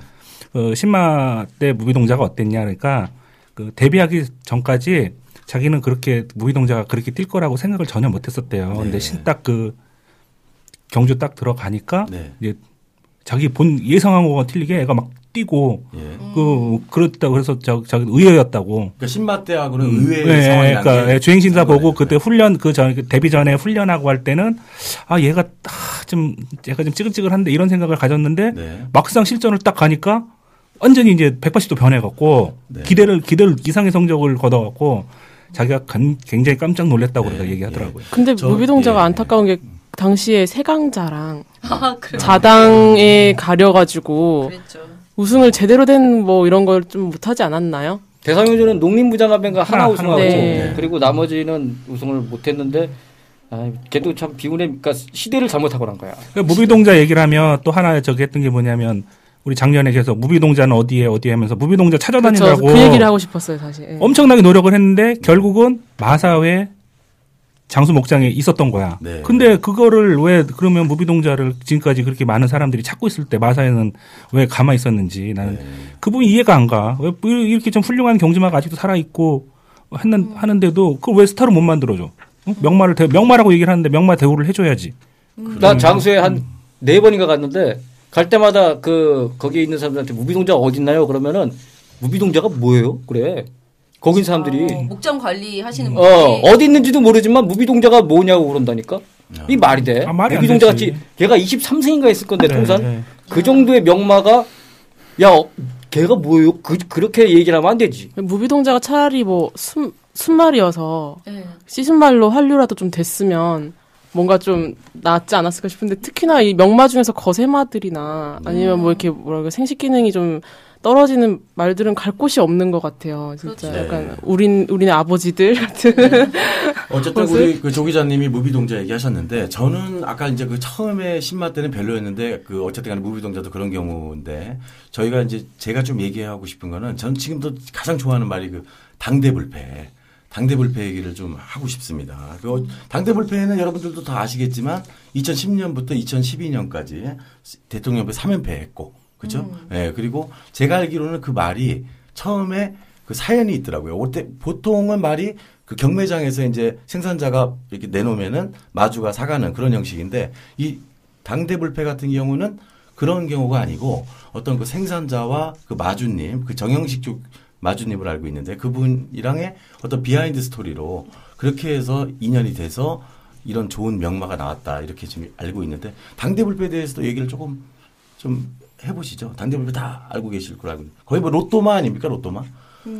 그 신마 때 무비동자가 어땠냐 그러니까 그 데뷔하기 전까지 자기는 그렇게 무비동자가 그렇게 뛸 거라고 생각을 전혀 못했었대요. 네. 근데 신딱 그 경주 딱 들어가니까 네. 이제 자기 본 예상한 거가 틀리게 애가 막 뛰고 예. 그 그렇다 그래서 저 저기 의외였다고. 그러니까 신마대하고는 의외의 네, 상황이 그러니까 예, 주행심사 보고 네. 그때 훈련 그 전 데뷔 전에 훈련하고 할 때는 아 얘가 아, 좀 얘가 좀 찌글찌글한데 이런 생각을 가졌는데 네. 막상 실전을 딱 가니까 완전히 이제 180도 변해갖고 네. 기대를 기대를 이상의 성적을 거둬갖고 자기가 간- 굉장히 깜짝 놀랐다고 네, 그러다 얘기하더라고요. 근데 저- 무비동자가 예. 안타까운 게 당시에 세강자랑 아. 자당에 가려가지고 그랬죠. 우승을 제대로 된 뭐 이런 걸 좀 못하지 않았나요? 대상효주는 농림부장합회가 하나 하나, 우승하고 네. 그리고 나머지는 우승을 못했는데 아, 걔도 참 비운의 그러니까 시대를 잘못하고 난 거야. 그 무비동자 얘기를 하면 또 하나 저기 했던 게 뭐냐면 우리 작년에 계속 무비동자는 어디에 어디에 하면서 무비동자. 찾아다니라고 그 얘기를 하고 싶었어요, 사실. 예. 엄청나게 노력을 했는데 결국은 마사회 장수 목장에 있었던 거야. 네. 근데 그거를 왜 그러면 무비동자를 지금까지 그렇게 많은 사람들이 찾고 있을 때 마사회는 왜 가만히 있었는지 나는 네. 그 부분이 이해가 안 가. 왜 이렇게 좀 훌륭한 경주마가 아직도 살아 있고 했는 하는데도 그걸 왜 스타로 못 만들어줘? 어? 명마를 대, 명마라고 얘기를 하는데 명마 대우를 해줘야지. 나 장수에 한 네 번인가 갔는데 갈 때마다 그 거기에 있는 사람들한테 무비동자가 어디 있나요? 그러면은 무비동자가 뭐예요? 그래. 거기 사람들이 어, 목장 관리 하시는 어, 분들이 어디 있는지도 모르지만 무비동자가 뭐냐고 그런다니까. 이 말이 돼. 아, 말이 무비동자. 같이 걔가 23세인가 했을 건데 그래, 통산 네. 그 정도의 명마가 야 어, 걔가 뭐예요? 그 그렇게 얘기를 하면 안 되지. 무비동자가 차라리 뭐 순, 순말이어서 예. 씻은 말로 한류라도 좀 됐으면 뭔가 좀 낫지 않았을까 싶은데 특히나 이 명마 중에서 거세마들이나 아니면 뭐 이렇게 뭐랄까 생식 기능이 좀 떨어지는 말들은 갈 곳이 없는 것 같아요. 진짜 그렇죠. 약간 네. 우린 우리네 아버지들 [LAUGHS] 같은 어쨌든 옷을? 우리 그 조 기자님이 무비동자 얘기하셨는데 저는 아까 이제 그 처음에 신마 때는 별로였는데 그 어쨌든 간에 무비동자도 그런 경우인데 저희가 이제 제가 좀 얘기하고 싶은 거는 전 지금도 가장 좋아하는 말이 그 당대불패. 당대불패 얘기를 좀 하고 싶습니다. 그 당대불패는 여러분들도 다 아시겠지만 2010년부터 2012년까지 대통령배 3연패 했고 그죠? 예, 그리고 제가 알기로는 그 말이 처음에 그 사연이 있더라고요. 그때 보통은 말이 그 경매장에서 이제 생산자가 이렇게 내놓으면은 마주가 사가는 그런 형식인데 이 당대불패 같은 경우는 그런 경우가 아니고 어떤 그 생산자와 그 마주님, 그 정영식 쪽 마주님을 알고 있는데 그분이랑의 어떤 behind story로 그렇게 해서 인연이 돼서 이런 좋은 명마가 나왔다 이렇게 지금 알고 있는데 당대불패에 대해서도 얘기를 조금 좀 해보시죠. 당대불패 다 알고 계실 거라고 거의 뭐 로또마 아닙니까 로또마?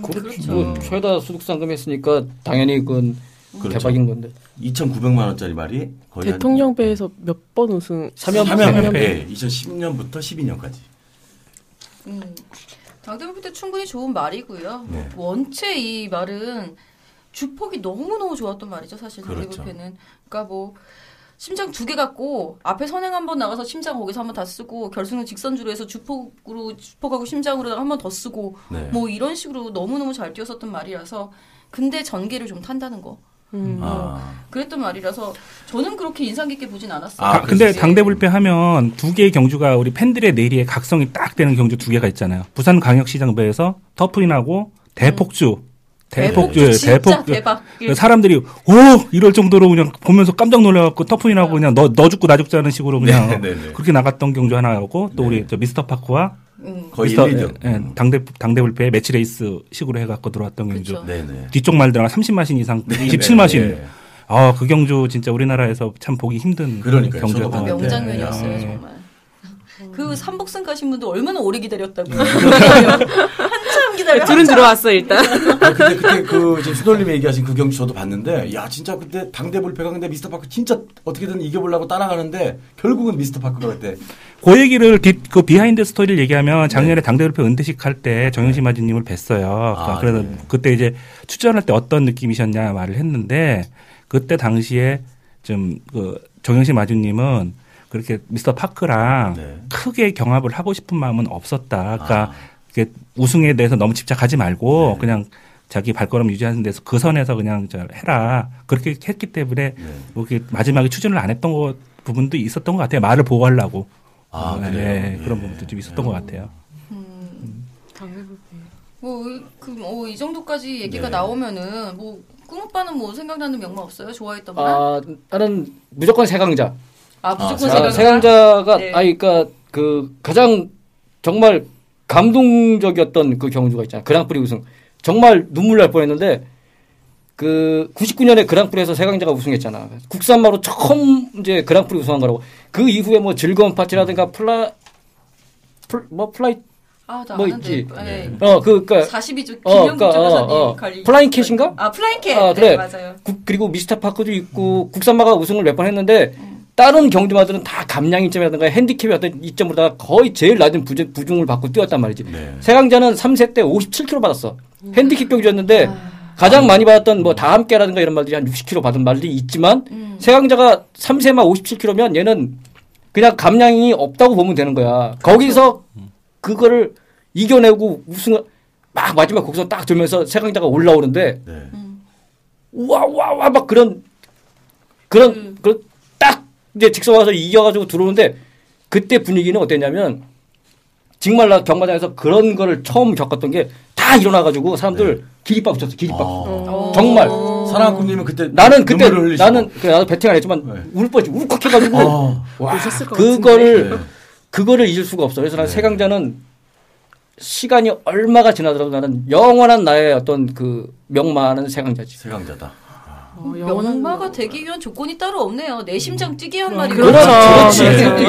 그렇죠. 뭐 최다 소득 상금 했으니까 당연히 그건 그렇죠. 대박인 건데. 2,900만 원짜리 말이 거의 한 대통령배에서 몇 번 우승 삼연- 삼연패. 삼연패. 예, 2010년부터 12년까지. 음. 당대표 때 충분히 좋은 말이고요. 네. 원체 이 말은 주폭이 너무너무 좋았던 말이죠, 사실 그렇죠. 당대표는. 그러니까 뭐 심장 두 개 갖고 앞에 선행 한 번 나가서 심장 거기서 한 번 다 쓰고 결승은 직선주로 해서 주폭으로 주폭하고 심장으로 한 번 더 쓰고 네. 뭐 이런 식으로 너무너무 잘 뛰었었던 말이라서 근데 전개를 좀 탄다는 거. 음. 아. 그랬던 말이라서 저는 그렇게 인상 깊게 보진 않았어요. 아, 아, 근데? 당대불패 하면 두 개의 경주가 우리 팬들의 뇌리에 각인이 딱 되는 경주 두 개가 있잖아요. 부산 광역시장배에서 터프윈하고 대폭주. 대폭주, 음. 진짜 대폭. 대박. 사람들이 오 이럴 정도로 그냥 보면서 깜짝 놀라갖고 터프윈하고 그냥 너 너 죽고 나 죽자는 식으로 그냥 네, 네, 네. 그렇게 나갔던 경주 하나하고 또 우리 저 미스터 파크와 음. 거의 미스터 1, 2등. 예, 당대 당대 불패 매치 레이스 식으로 해갖고 들어왔던 경주. 네네. 뒤쪽 말들은 30마신 이상, 네, 27마신. 네. 아, 그 경주 진짜 우리나라에서 참 보기 힘든 그러니까요. 경주였던 저도 것 같아요. 명장면이었어요 예. 정말. 그 삼복승 가신 분들 얼마나 오래 기다렸다고. 네. [LAUGHS] 한참 기다려. 둘은 들어왔어 일단. 아, 근데 그때 그 지금 수돌님이 얘기하신 그 경주 저도 봤는데 야 진짜 그때 당대 불패가 근데 미스터 파크 진짜 어떻게든 이겨보려고 따라가는데 결국은 미스터 파크가 그때 그 얘기를 뒷, 그 behind story를 얘기하면 네. 작년에 당대불패 은퇴식 할 때 정영식 마주님을 뵀어요. 그러니까 아, 그래서 네. 그때 이제 출전할 때 어떤 느낌이셨냐 말을 했는데 그때 당시에 좀그 정영심 마주님은 그렇게 미스터 파크랑 네. 크게 경합을 하고 싶은 마음은 없었다. 그러니까 아. 우승에 대해서 너무 집착하지 말고 네. 그냥 자기 발걸음 유지하는 데서 그 선에서 그냥 저 해라. 그렇게 했기 때문에 네. 뭐 이렇게 마지막에 추진을 안 했던 거 부분도 있었던 것 같아요. 말을 보호하려고. 아, 네, 그래요? 그런 예. 부분도 좀 있었던 것 같아요. 뭐그뭐이 정도까지 얘기가 네. 나오면은 뭐 꿈오빠는 뭐 생각나는 명마 없어요? 좋아했던 말? 아 나는 무조건 세강자. 아 아, 무조건 세강자. 아, 세강자. 세강자 가 네. 아니 그러니까 그 가장 정말 감동적이었던 그 경주가 있잖아요. 그랑프리 우승. 정말 눈물 날 뻔했는데 그 99년에 그랑프리에서 세강자가 우승했잖아. 국산마로 처음 이제 그랑프리 우승한 거라고. 그 이후에 뭐 즐거운 파티라든가 플라 플, 뭐 플라이 아, 나 뭐. 있지. 네. 어 그 그니까 42조 어, 김영국 그러니까, 변호사님 어, 어. 플라잉 캣인가? 아 플라잉 캣. 아, 네, 그래. 맞아요. 국- 그리고 미스터 파크도 있고 국산마가 우승을 몇 번 했는데 다른 경주마들은 다 감량 이점이라든가 핸디캡이 어떤 이점으로다가 거의 제일 낮은 부중, 부중을 받고 뛰었단 말이지. 네. 세강자는 3세 때 57kg 받았어. 핸디캡 경주였는데 가장 많이 받았던 뭐 다 함께라든가 이런 말들이 한 60kg 받은 말들이 있지만 음. 세강자가 3세만 57kg면 얘는 그냥 감량이 없다고 보면 되는 거야. 거기서 그거를 이겨내고 우승을 막 마지막 거기서 딱 들면서 세강자가 올라오는데 네. 와와와 막 그런 그런 음. 그런 딱 이제 직선 와서 이겨가지고 들어오는데 그때 분위기는 어땠냐면 정말 나 경마장에서 그런 거를 처음 겪었던 게 다 일어나가지고 사람들 기립박 붙였어 기립박 아. 정말 사랑꾼님은 그때 나는 그때. 나는 그 나도 배팅 안 했지만 네. 울 뻔했지 울컥 해가지고 아. 와 그거를 네. 그거를 잊을 수가 없어 그래서 난 네. 세강자는 시간이 얼마가 지나더라도 나는 영원한 나의 어떤 그 명마는 세강자지. 세강자다. 어, 명마가 되기 위한 조건이 따로 없네요. 내 심장 뛰게 한 말이 그렇죠. 그렇지. 네.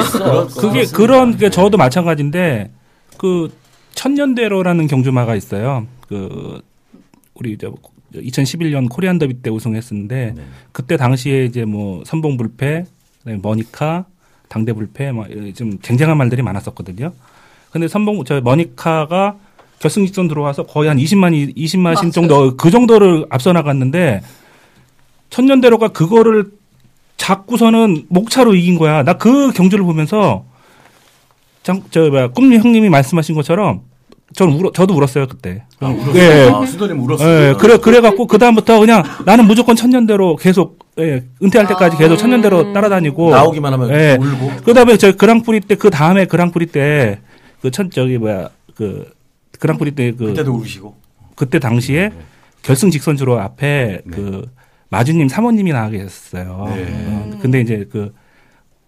그게 그런 게 저도 마찬가지인데 그 천년대로라는 경주마가 있어요. 그 우리 저 2011년 코리안 더비 때 우승했었는데 네. 그때 당시에 이제 뭐 선봉 불패, 그다음에 머니카, 당대 불패 뭐좀 쟁쟁한 말들이 많았었거든요. 근데 선봉 저 머니카가 결승 직전 들어와서 거의 한 20만 20만 신. 정도 그 정도를 앞서 나갔는데 천년대로가 그거를 잡고서는 목차로 이긴 거야. 나 그 경주를 보면서 장, 저, 뭐야, 꿈님 형님이 말씀하신 것처럼 전 울어, 저도 울었어요, 그때. 아, 울었어요. 예. 아, 수도님 울었어요. 예, 그래, 그래갖고, 그 다음부터 그냥 나는 무조건 천년대로 계속, 예, 은퇴할 때까지 계속 천년대로 따라다니고. 나오기만 하면 예. 울고. 그 다음에 저 그랑프리 때, 그 다음에 그랑프리 때, 그 천, 저기 뭐야, 그, 그랑프리 때 그, 그때도 울으시고. 그때 당시에 결승 직선주로 앞에 네. 그 마주님 사모님이 나와 계셨어요. 네. 어, 근데 이제 그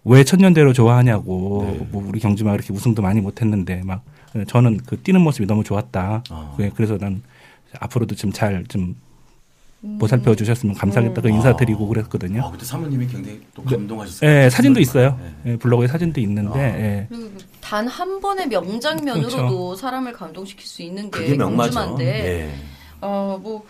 왜 천년대로 좋아하냐고 네. 뭐 우리 경주마 그렇게 우승도 많이 못했는데 막 저는 그 뛰는 모습이 너무 좋았다. 아. 네, 그래서 난 앞으로도 좀잘좀 보살펴 주셨으면 감사하겠다고 음. 인사드리고 아, 그랬거든요. 그때 사모님이 굉장히 또 감동하셨어요. 예, 사진도 있어요. 네. 예, 블로그에 사진도 있는데 아. 예. 단한 번의 명장면으로도 그렇죠. 사람을 감동시킬 수 있는 게 그게 명마죠. 경주마인데 예. 어, 뭐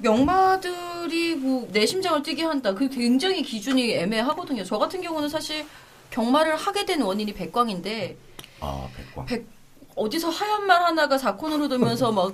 명마들이 뭐 내 심장을 뛰게 한다. 그 굉장히 기준이 애매하거든요. 저 같은 경우는 사실 경마를 하게 된 원인이 백광인데 아, 백광. 백 어디서 하얀 말 하나가 사콘으로 돌면서 [LAUGHS] 막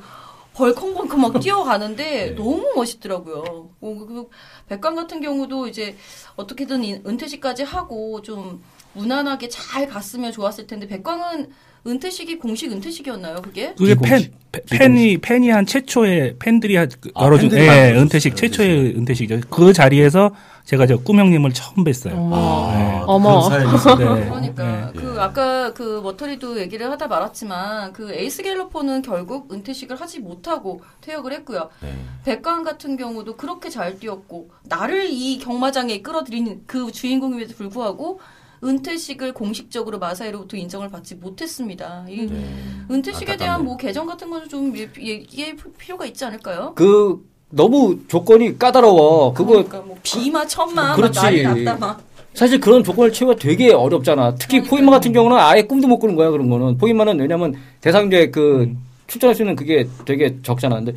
벌컹벌컹 막 뛰어가는데 네. 너무 멋있더라고요. 어, 그 백광 같은 경우도 이제 어떻게든 이- 은퇴식까지 하고 좀 무난하게 잘 갔으면 좋았을 텐데 백광은 은퇴식이 공식 은퇴식이었나요? 그게? 그게 팬, 비공식. 팬- 팬이 팬이 한 최초의 팬들이 한 그- 아, 열어준 예. 은퇴식 최초의 은퇴식이죠. 그 자리에서 제가 저 꿈형님을 처음 뵀어요. 어머. 네. 어머. 그런 사연이 있어요. 네. 그러니까 네. 그 아까 그 머터리도 얘기를 하다 말았지만 그 에이스 갤러퍼는 결국 은퇴식을 하지 못하고 퇴역을 했고요. 네. 백광 같은 경우도 그렇게 잘 뛰었고 나를 이 경마장에 끌어들인 그 주인공임에도 불구하고 은퇴식을 공식적으로 마사이로부터 인정을 받지 못했습니다. 이 네. 은퇴식에 대한 안타깝네요. 뭐 개정 같은 거는 좀 얘- 얘기할 필요가 있지 않을까요? 그 너무 조건이 까다로워. 그거 그러니까 뭐 비마 천마 막 그렇지. 난리 났다 막. 사실 그런 조건을 채우기가 되게 어렵잖아. 특히 그러니까요. 포인마 같은 경우는 아예 꿈도 못 꾸는 거야, 그런 거는. 포인마는 왜냐면 대상주에 그 출전할 수 있는 그게 되게 적잖아. 근데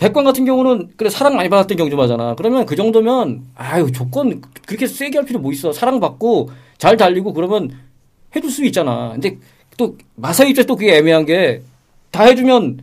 백광 같은 경우는 그래 사랑 많이 받았던 경주마잖아. 그러면 그 정도면 아유 조건 그렇게 세게 할 필요 뭐 있어. 사랑 받고 잘 달리고 그러면 해줄 수 있잖아. 근데 또 마사 입장에서 또 그게 애매한 게 다 해주면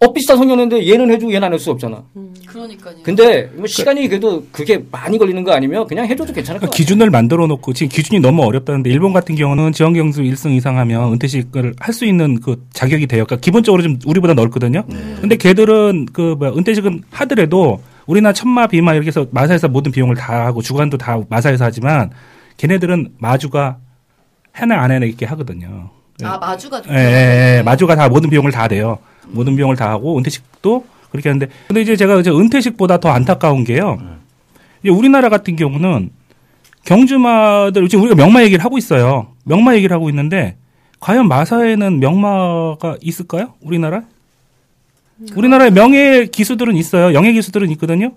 어 비슷한 성년인데 얘는 해주고 얘는 안할수 없잖아. 그러니까요. 근데 뭐 시간이 그래도 그게 많이 걸리는 거 아니면 그냥 해줘도 괜찮을 것 같아. 기준을 만들어 놓고 지금 기준이 너무 어렵다는데 일본 같은 경우는 지원 경수 1승 이상 하면 은퇴식을 할 수 있는 그 자격이 돼요. 그러니까 기본적으로 좀 우리보다 넓거든요. 근데 걔들은 그 뭐야 은퇴식은 하더라도 우리나라 천마 비마 이렇게 해서 마사에서 모든 비용을 다 하고 주관도 다 마사에서 하지만 걔네들은 마주가 해나 안 해나 이렇게 하거든요. 아 마주가 예, 예, 예. 마주가 다 모든 비용을 다 돼요. 모든 비용을 다 하고 은퇴식도 그렇게 하는데 근데 이제 제가 이제 은퇴식보다 더 안타까운 게요. 이제 우리나라 같은 경우는 경주마들 지금 우리가 명마 얘기를 하고 있어요. 명마 얘기를 하고 있는데 과연 마사에는 명마가 있을까요? 우리나라? 우리나라에 명예 기수들은 있어요. 영예 기수들은 있거든요.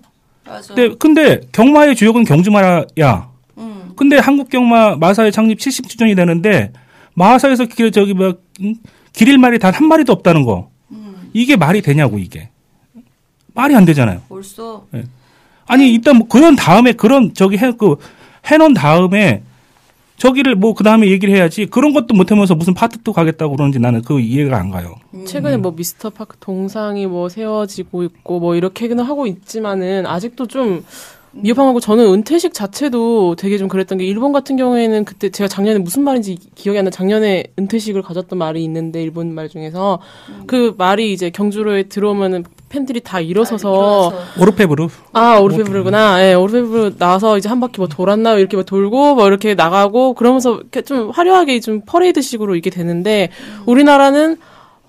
맞아. 근데 근데 경마의 주역은 경주마야. 음. 근데 한국 경마 마사의 창립 70주년이 되는데 마사에서 그 저기 뭐 음, 길일 말이 단 한 마리도 없다는 거. 음. 이게 말이 되냐고 이게. 말이 안 되잖아요. 벌써 아니 일단 뭐 그런 다음에 그런 저기 해그 해놓은 다음에 저기를 뭐 그 다음에 얘기를 해야지 그런 것도 못하면서 무슨 파트도 가겠다고 그러는지 나는 그 이해가 안 가요. 최근에 뭐 미스터 파크 동상이 뭐 세워지고 있고 뭐 이렇게는 하고 있지만은 아직도 좀 미흡하고 저는 은퇴식 자체도 되게 좀 그랬던 게 일본 같은 경우에는 그때 제가 작년에 무슨 말인지 기억이 안 나. 작년에 은퇴식을 가졌던 말이 있는데 일본 말 중에서 그 말이 이제 경주로에 들어오면은 팬들이 다 일어서서 일어나서. 오르페브르 아, 오르페브르구나. 예, 오르페브르 나와서 이제 한 바퀴 뭐 돌았나 이렇게 뭐 돌고 뭐 이렇게 나가고 그러면서 이렇게 좀 화려하게 좀 퍼레이드식으로 이게 되는데 우리나라는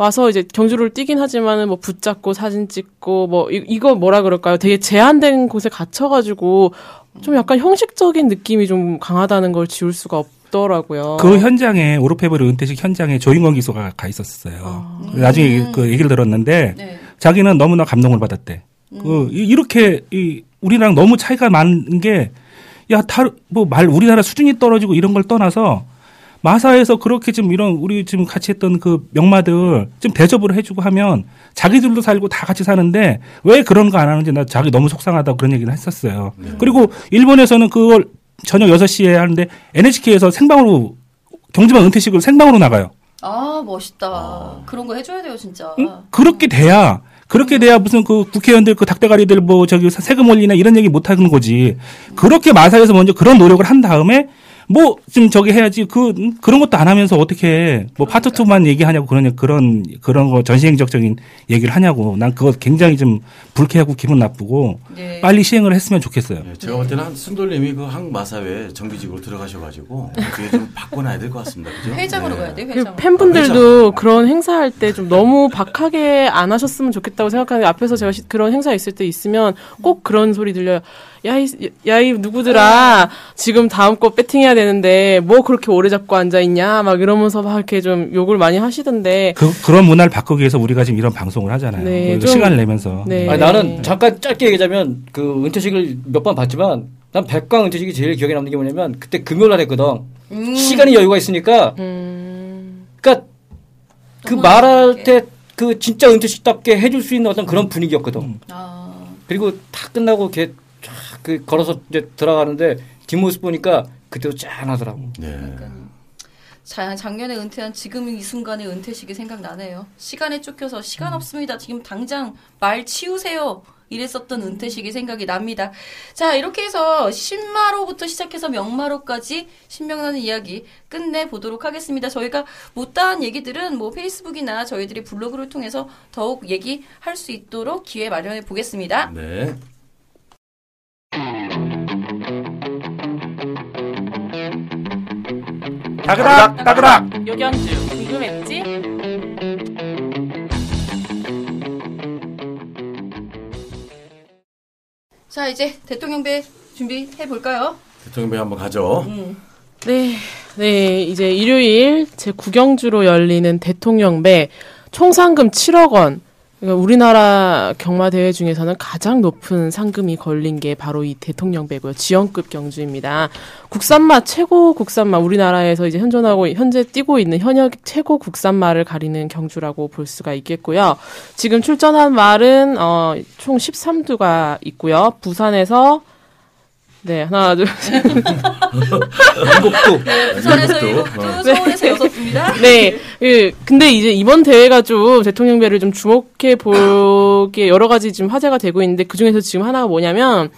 와서 이제 경주를 뛰긴 하지만은 뭐 붙잡고 사진 찍고 뭐 이, 이거 뭐라 그럴까요? 되게 제한된 곳에 갇혀가지고 좀 약간 형식적인 느낌이 좀 강하다는 걸 지울 수가 없. 있더라고요. 그 현장에 오르페브르 은퇴식 현장에 조인권 기수가 가 있었어요. 나중에 음. 그 얘기를 들었는데 네. 자기는 너무나 감동을 받았대. 그 이- 이렇게 이 우리랑 너무 차이가 많은 게 야, 뭐말 우리나라 수준이 떨어지고 이런 걸 떠나서 마사에서 그렇게 좀 이런 우리 지금 같이 했던 그 명마들 좀 대접을 해주고 하면 자기들도 살고 다 같이 사는데 왜 그런 거 안 하는지 나 자기 너무 속상하다고 그런 얘기를 했었어요. 그리고 일본에서는 그걸 저녁 6시에 하는데 NHK에서 생방으로 경주만 은퇴식을 생방으로 나가요. 아 멋있다. 그런 거 해줘야 돼요 진짜. 응? 그렇게 돼야 그렇게 돼야 무슨 그 국회의원들 그 닭대가리들 뭐 저기 세금 올리나 이런 얘기 못 하는 거지. 그렇게 마사에서 먼저 그런 노력을 한 다음에 뭐좀 저기 해야지 그 음, 그런 것도 안 하면서 어떻게 뭐 파트 투만 얘기하냐고 그러냐 그런 그런 거 전시행적적인 얘기를 하냐고 난 그거 굉장히 좀 불쾌하고 기분 나쁘고 네. 빨리 시행을 했으면 좋겠어요. 예, 제가 볼 때는 한 순돌님이 그 항마사회 정규직으로 들어가셔가지고 그게 좀 [LAUGHS] 바꿔놔야 될 것 같습니다. 그죠? 회장으로 네. 가야 돼그 회장. 팬분들도 그런 행사할 때 좀 너무 박하게 안 하셨으면 좋겠다고 생각하는 데 앞에서 제가 시- 그런 행사 있을 때 있으면 꼭 그런 소리 들려요. 야이 야이 누구들아 지금 다음 거 배팅해야 되는데 뭐 그렇게 오래 잡고 앉아 있냐 막 이러면서 막 이렇게 좀 욕을 많이 하시던데 그 그런 문화를 바꾸기 위해서 우리가 지금 이런 방송을 하잖아요. 네, 그 좀- 시간을 내면서. 네. 아니, 나는 잠깐 짧게 얘기하자면 그 은퇴식을 몇 번 봤지만 난 백광 은퇴식이 제일 기억에 남는 게 뭐냐면 그때 금요일 날 했거든. 음. 시간이 여유가 있으니까 음, 그러니까 그 말할. 때 그 진짜 은퇴식답게 해줄 수 있는 어떤 그런 분위기였거든. 아. 그리고 다 끝나고 걔쫙 그 걸어서 이제 들어가는데 뒷모습 보니까 그때도 짠하더라고. 네. 자, 작년에 은퇴한 지금 이 순간의 은퇴식이 생각나네요. 시간에 쫓겨서 시간 없습니다. 지금 당장 말 치우세요. 이랬었던 은퇴식이 생각이 납니다. 자, 이렇게 해서 신마로부터 시작해서 명마로까지 신명나는 이야기 끝내보도록 하겠습니다. 저희가 못다한 얘기들은 뭐 페이스북이나 저희들이 블로그를 통해서 더욱 얘기할 수 있도록 기회 마련해 보겠습니다. 네. 따그락 따그락. 여기 한주 궁금했지? 자, 이제 대통령배 준비해 볼까요? 대통령배 한번 가죠. 네, 네, 이제 일요일 제 국영주로 열리는 대통령배 총상금 7억 원. 그러니까 우리나라 경마 대회 중에서는 가장 높은 상금이 걸린 게 바로 이 대통령 배고요. 지원급 경주입니다. 국산마 최고 국산마 우리나라에서 이제 현존하고 현재 뛰고 있는 현역 최고 국산마를 가리는 경주라고 볼 수가 있겠고요. 지금 출전한 말은 어, 총 13두가 있고요. 부산에서 네 하나 둘 셋. 일곱도 네, 부산에서 이것도, 일곱 두, 어. 서울에서 여섯 두입니다. [LAUGHS] 네. 그, 근데 이제 이번 대회가 좀 대통령배를 좀 주목해 보기에 여러 가지 지금 화제가 되고 있는데 그 중에서 지금 하나가 뭐냐면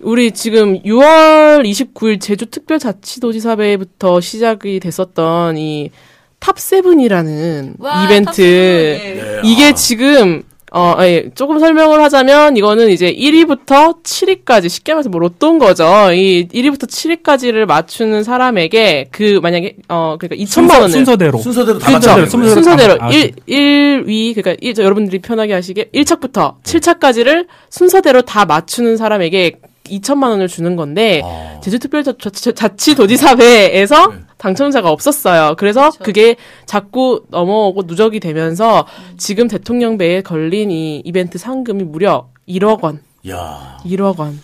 우리 지금 6월 29일 제주 특별자치도지사배부터 시작이 됐었던 이 top seven이라는 와, 이벤트. top seven, 예. 네, 이게 아. 지금 어, 예, 조금 설명을 하자면 이거는 이제 1위부터 7위까지 쉽게 말해서 뭐 로또인 거죠. 이 1위부터 7위까지를 맞추는 사람에게 그 만약에 어 그러니까 2천만 원을 순서대로. 순서대로 다 순서대로, 맞춰. 순서대로. 순서대로 아, 아, 1, 1위 그러니까 일, 저 여러분들이 편하게 하시게 1착부터 7착까지를 순서대로 다 맞추는 사람에게 2천만 원을 주는 건데 아. 제주특별자치도지사배에서 네. 당첨자가 없었어요. 그래서 그쵸. 그게 자꾸 넘어오고 누적이 되면서 지금 대통령 배에 걸린 이 이벤트 상금이 무려 1억 원. 야. 1억 원.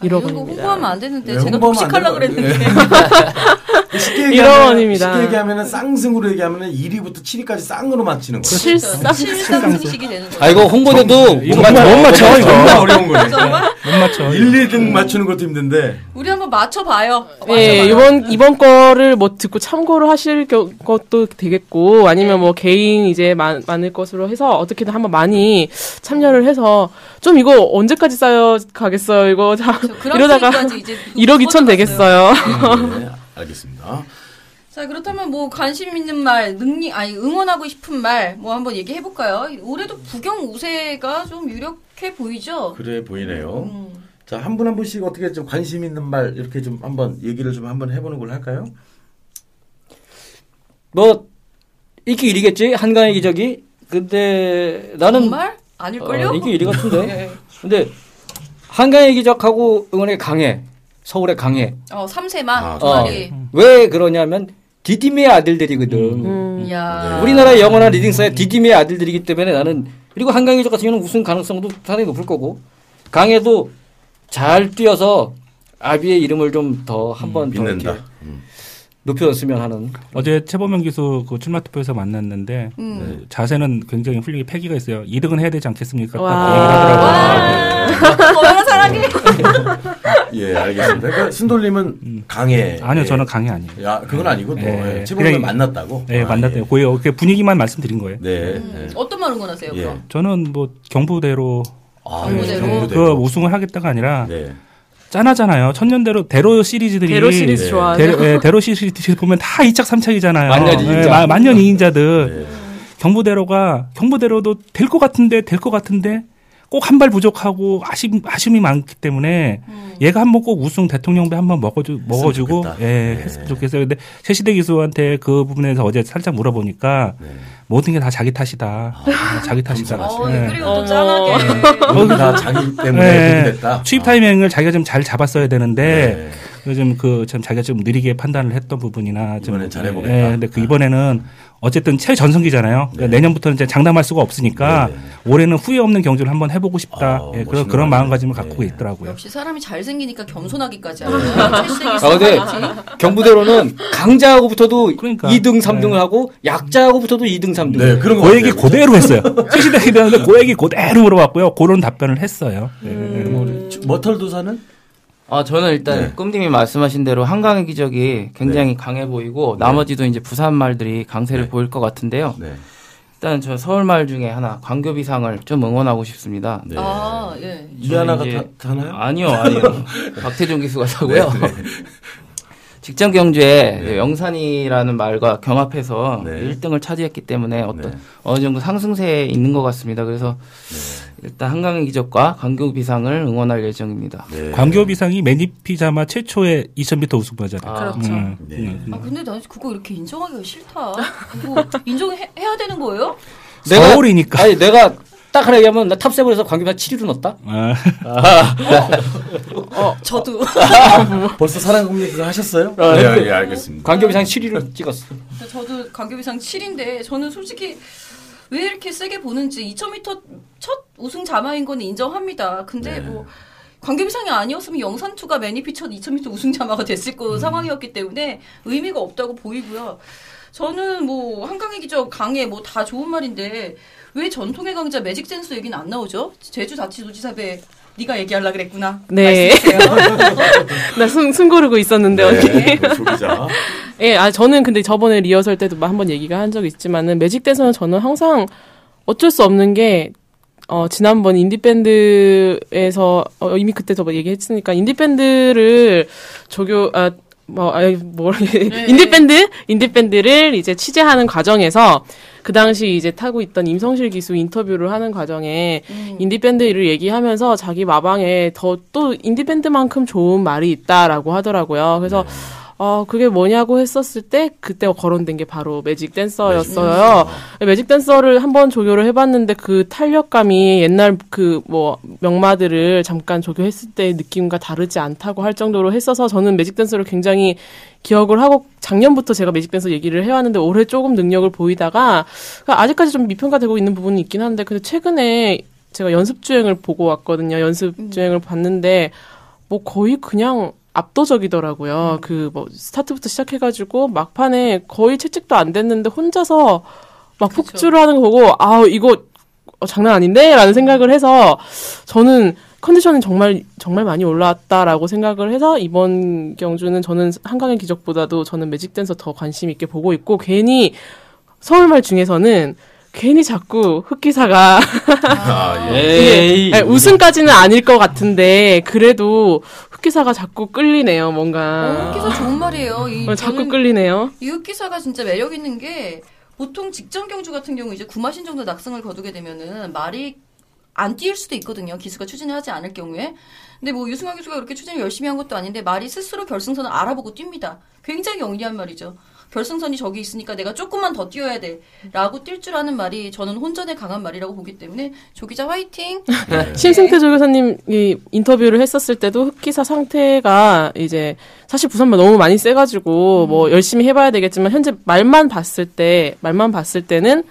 아, 1억 이런 거 원입니다. 홍보하면 안 되는데 네, 제가 되는 그랬는데. 쉽게 얘기하면 원입니다. 쉽게 얘기하면은 쌍승으로 얘기하면은 1위부터 7위까지 쌍으로 맞히는 거예요. 실상 실상식이 되는 거죠. 아 이거 홍보대도 못 맞춰. 못 맞춰, 이거. 정말 어려운. 정말 못 맞춰. 1, 2등 맞추는 것도 힘든데. 우리 한번 맞춰 봐요. 예, 맞춰봐요. 이번 이번 거를 뭐 듣고 참고를 하실 겨- 것도 되겠고 아니면 뭐 개인 이제 많, 많을 것으로 해서 어떻게든 한번 많이 참여를 해서 좀 이거 언제까지 쌓여 가겠어요. 이거 다저 이러다가 그랑프리까지 이제 [LAUGHS] 1억 2천 되겠어요. 네, 알겠습니다. 자 그렇다면 뭐 관심 있는 말, 능력, 아니 응원하고 싶은 말 뭐 한번 얘기해 볼까요? 올해도 부경 우세가 좀 유력해 보이죠. 그래 보이네요. 음. 자, 한 분 한 분씩 어떻게 좀 관심 있는 말 이렇게 좀 한번 얘기를 좀 한번 해보는 걸 할까요? 뭐 인기 1위겠지 한강의 기적이. 근데 나는 정말 아닐걸요? 어, 인기 1위 같은데. [LAUGHS] 네. 근데 한강의 기적하고 응원에 강해. 서울의 강해. 어, 삼세마 아, 두 어. 왜 그러냐면 디디미의 아들들이거든. 음. 이야. 우리나라의 영원한 리딩사의 디디미의 아들들이기 때문에 나는 그리고 한강희조 같은 경우는 우승 가능성도 상당히 높을 거고 강해도 잘 뛰어서 아비의 이름을 좀 더 한번더 빛낸다. 음. 높여줬으면 하는 어제 최범현 기수 그 출마 투표에서 만났는데 음. 네, 자세는 굉장히 훌륭히 패기가 있어요. 2등은 해야 되지 않겠습니까? 딱 와. 그 얘기를 하더라고요. 얼마나 [LAUGHS] 사랑해. [LAUGHS] 예, 알겠습니다. 그러니까 순돌님은 강해. 아니요, 예. 저는 강해 아니에요. 야, 그건 아니고 또 예. 예. 최범을 그냥- 만났다고. 네, 아, 만났대요. 예. 고요. 그 분위기만 말씀드린 거예요. 네. 음. 예. 어떤 말 응원하세요, 예. 그럼? 저는 뭐 경부대로 아, 경부대로. 예, 그 우승을 하겠다가 아니라 네. 짠하잖아요. 천년대로 대로 시리즈들이 대로 시리즈 네. 좋아하네. 대로, 예, 대로 시리즈 보면 다 2착 3착이잖아요. 만년 이인자. 만년 2인자들. 네. 경부대로가 경부대로도 될 것 같은데 될 것 같은데 꼭 한 발 부족하고 아쉬움 아쉬움이 많기 때문에 음. 얘가 한 번 꼭 우승 대통령배 한 번 먹어주 먹어주고. 예 네. 했으면 좋겠어요. 근데 최시대 기수한테 그 부분에서 어제 살짝 물어보니까 네. 모든 게 다 자기 탓이다. 예, 자기 탓이다. 어, 예. 그리고 또 어머. 짠하게. 모두 다 자기 때문에 예, 그렇게 됐다. 취입 아. 타이밍을 자기가 좀 잘 잡았어야 되는데 네. 요즘 그 참 자기가 좀 느리게 판단을 했던 부분이나 좀 이번엔 잘해보겠다. 예, 근데 그 이번에는 어쨌든 최 전성기잖아요. 그러니까 네. 내년부터는 이제 장담할 수가 없으니까 네, 네. 올해는 후회 없는 경주를 한번 해보고 싶다. 아, 예, 그런 그런. 마음가짐을 갖고 네. 있더라고요. 역시 사람이 잘 생기니까 겸손하기까지 네. 하네. 최시대기 아. 경부대로는 강자하고 붙어도 그러니까. 2등 3등을 네. 하고 약자하고 붙어도 2등 3등. 네, 그런 거그 얘기. 그대로 했어요. 최시대 대한테 그 얘기 그대로 물어봤고요. 그런 답변을 했어요. 예. 음. 머털 도사는 아, 저는 일단 네. 꿈님이 말씀하신 대로 한강의 기적이 굉장히 강해 보이고 나머지도 이제 부산 말들이 강세를 네. 보일 것 같은데요. 네. 일단 저 서울 말 중에 하나 광교비상을 좀 응원하고 싶습니다. 네. 아, 예. 이하나가 타, 타나요? 아니요, 아니요. [LAUGHS] 박태종 기수가 사고요. 네, 네. 직전 경주에 네. 영산이라는 말과 경합해서 네. 1등을 차지했기 때문에 어떤 네. 어느 정도 상승세에 있는 것 같습니다. 그래서 일단 한강의 기적과 광교 비상을 응원할 예정입니다. 네. 광교 비상이 매니피자마 최초의 2000m 우승자잖아요. 아, 그렇죠. 음, 네. 음, 음. 아, 근데 난 그거 이렇게 인정하기가 싫다. 그거 인정해야 되는 거예요? 서울이니까. 아니 내가 딱 하나 얘기하면 나 탑세븐에서 광교비상 7위로 넣었다. 아, 저도. [LAUGHS] 벌써 사랑 공략 하셨어요? 아, 네, 근데 예, 알겠습니다. 광교비상 7위로 찍었어. 저도 강교비상 7인데 저는 솔직히 왜 이렇게 세게 보는지 2000m 첫 우승 자마인 건 인정합니다. 근데 네. 뭐 광교비상이 아니었으면 영산투가 매니피 첫 2000m 우승 자마가 됐을 음. 거 상황이었기 때문에 의미가 없다고 보이고요. 저는 뭐 한강의 기적 강해 뭐 다 좋은 말인데 왜 전통의 강자 매직 센스 얘기는 안 나오죠? 제주 자치도지사배 네가 얘기하려 그랬구나. 네. 말씀해주세요. [LAUGHS] 나 숨, 숨 고르고 있었는데, 언니. 네, 조기자. [LAUGHS] 예, 아, 저는 근데 저번에 리허설 때도 한번 얘기가 한 적이 있지만은, 매직 댄서는 저는 항상 어쩔 수 없는 게, 어, 지난번 인디밴드에서, 어, 이미 그때 도 얘기했으니까, 인디밴드를 조교, 아, 뭐, 아이, 뭘, 인디밴드? 인디밴드를 이제 취재하는 과정에서, 그 당시 이제 타고 있던 임성실 기수 인터뷰를 하는 과정에, 음. 인디밴드를 얘기하면서 자기 마방에 더 또 인디밴드만큼 좋은 말이 있다라고 하더라고요. 그래서 어 그게 뭐냐고 했었을 때 그때 거론된 게 바로 매직 댄서였어요. 매직 댄서를 한번 조교를 해봤는데 그 탄력감이 옛날 그 뭐 명마들을 잠깐 조교했을 때의 느낌과 다르지 않다고 할 정도로 했어서 저는 매직 댄서를 굉장히 기억을 하고 작년부터 제가 매직 댄서 얘기를 해왔는데 올해 조금 능력을 보이다가 아직까지 좀 미평가되고 있는 부분이 있긴 한데 근데 최근에 제가 연습 주행을 보고 왔거든요. 연습 주행을 봤는데 뭐 거의 그냥 압도적이더라고요. 그뭐 스타트부터 시작해가지고 막판에 거의 채찍도 안 됐는데 혼자서 막 그쵸. 폭주를 하는 거 보고 아 이거 어, 장난 아닌데라는 생각을 해서 저는 컨디션이 정말 정말 많이 올라왔다라고 생각을 해서 이번 경주는 저는 한강의 기적보다도 저는 매직 댄서 더 관심 있게 보고 있고 괜히 서울말 중에서는 괜히 자꾸 흑기사가 아, 예. [LAUGHS] 에이. 이게, 아니, 우승까지는 아닐 것 같은데 그래도 흑기사가 자꾸 끌리네요 뭔가 어, 흑기사 좋은 말이에요. 이, 어, 자꾸 끌리네요 이 흑기사가 진짜 매력 있는 게 보통 직전 경주 같은 경우 이제 구마신 정도 낙승을 거두게 되면은 말이 안 뛸 수도 있거든요. 기수가 추진을 하지 않을 경우에. 근데 뭐 유승환 기수가 그렇게 추진을 열심히 한 것도 아닌데 말이 스스로 결승선을 알아보고 뜁니다. 굉장히 영리한 말이죠. 결승선이 저기 있으니까 내가 조금만 더 뛰어야 돼라고 뛸 줄 아는 말이 저는 혼전에 강한 말이라고 보기 때문에 조 기자 화이팅. [LAUGHS] 심승태 조교사님이 인터뷰를 했었을 때도 흑기사 상태가 이제 사실 부산만 너무 많이 세가지고 뭐 열심히 해봐야 되겠지만 현재 말만 봤을 때 말만 봤을 때는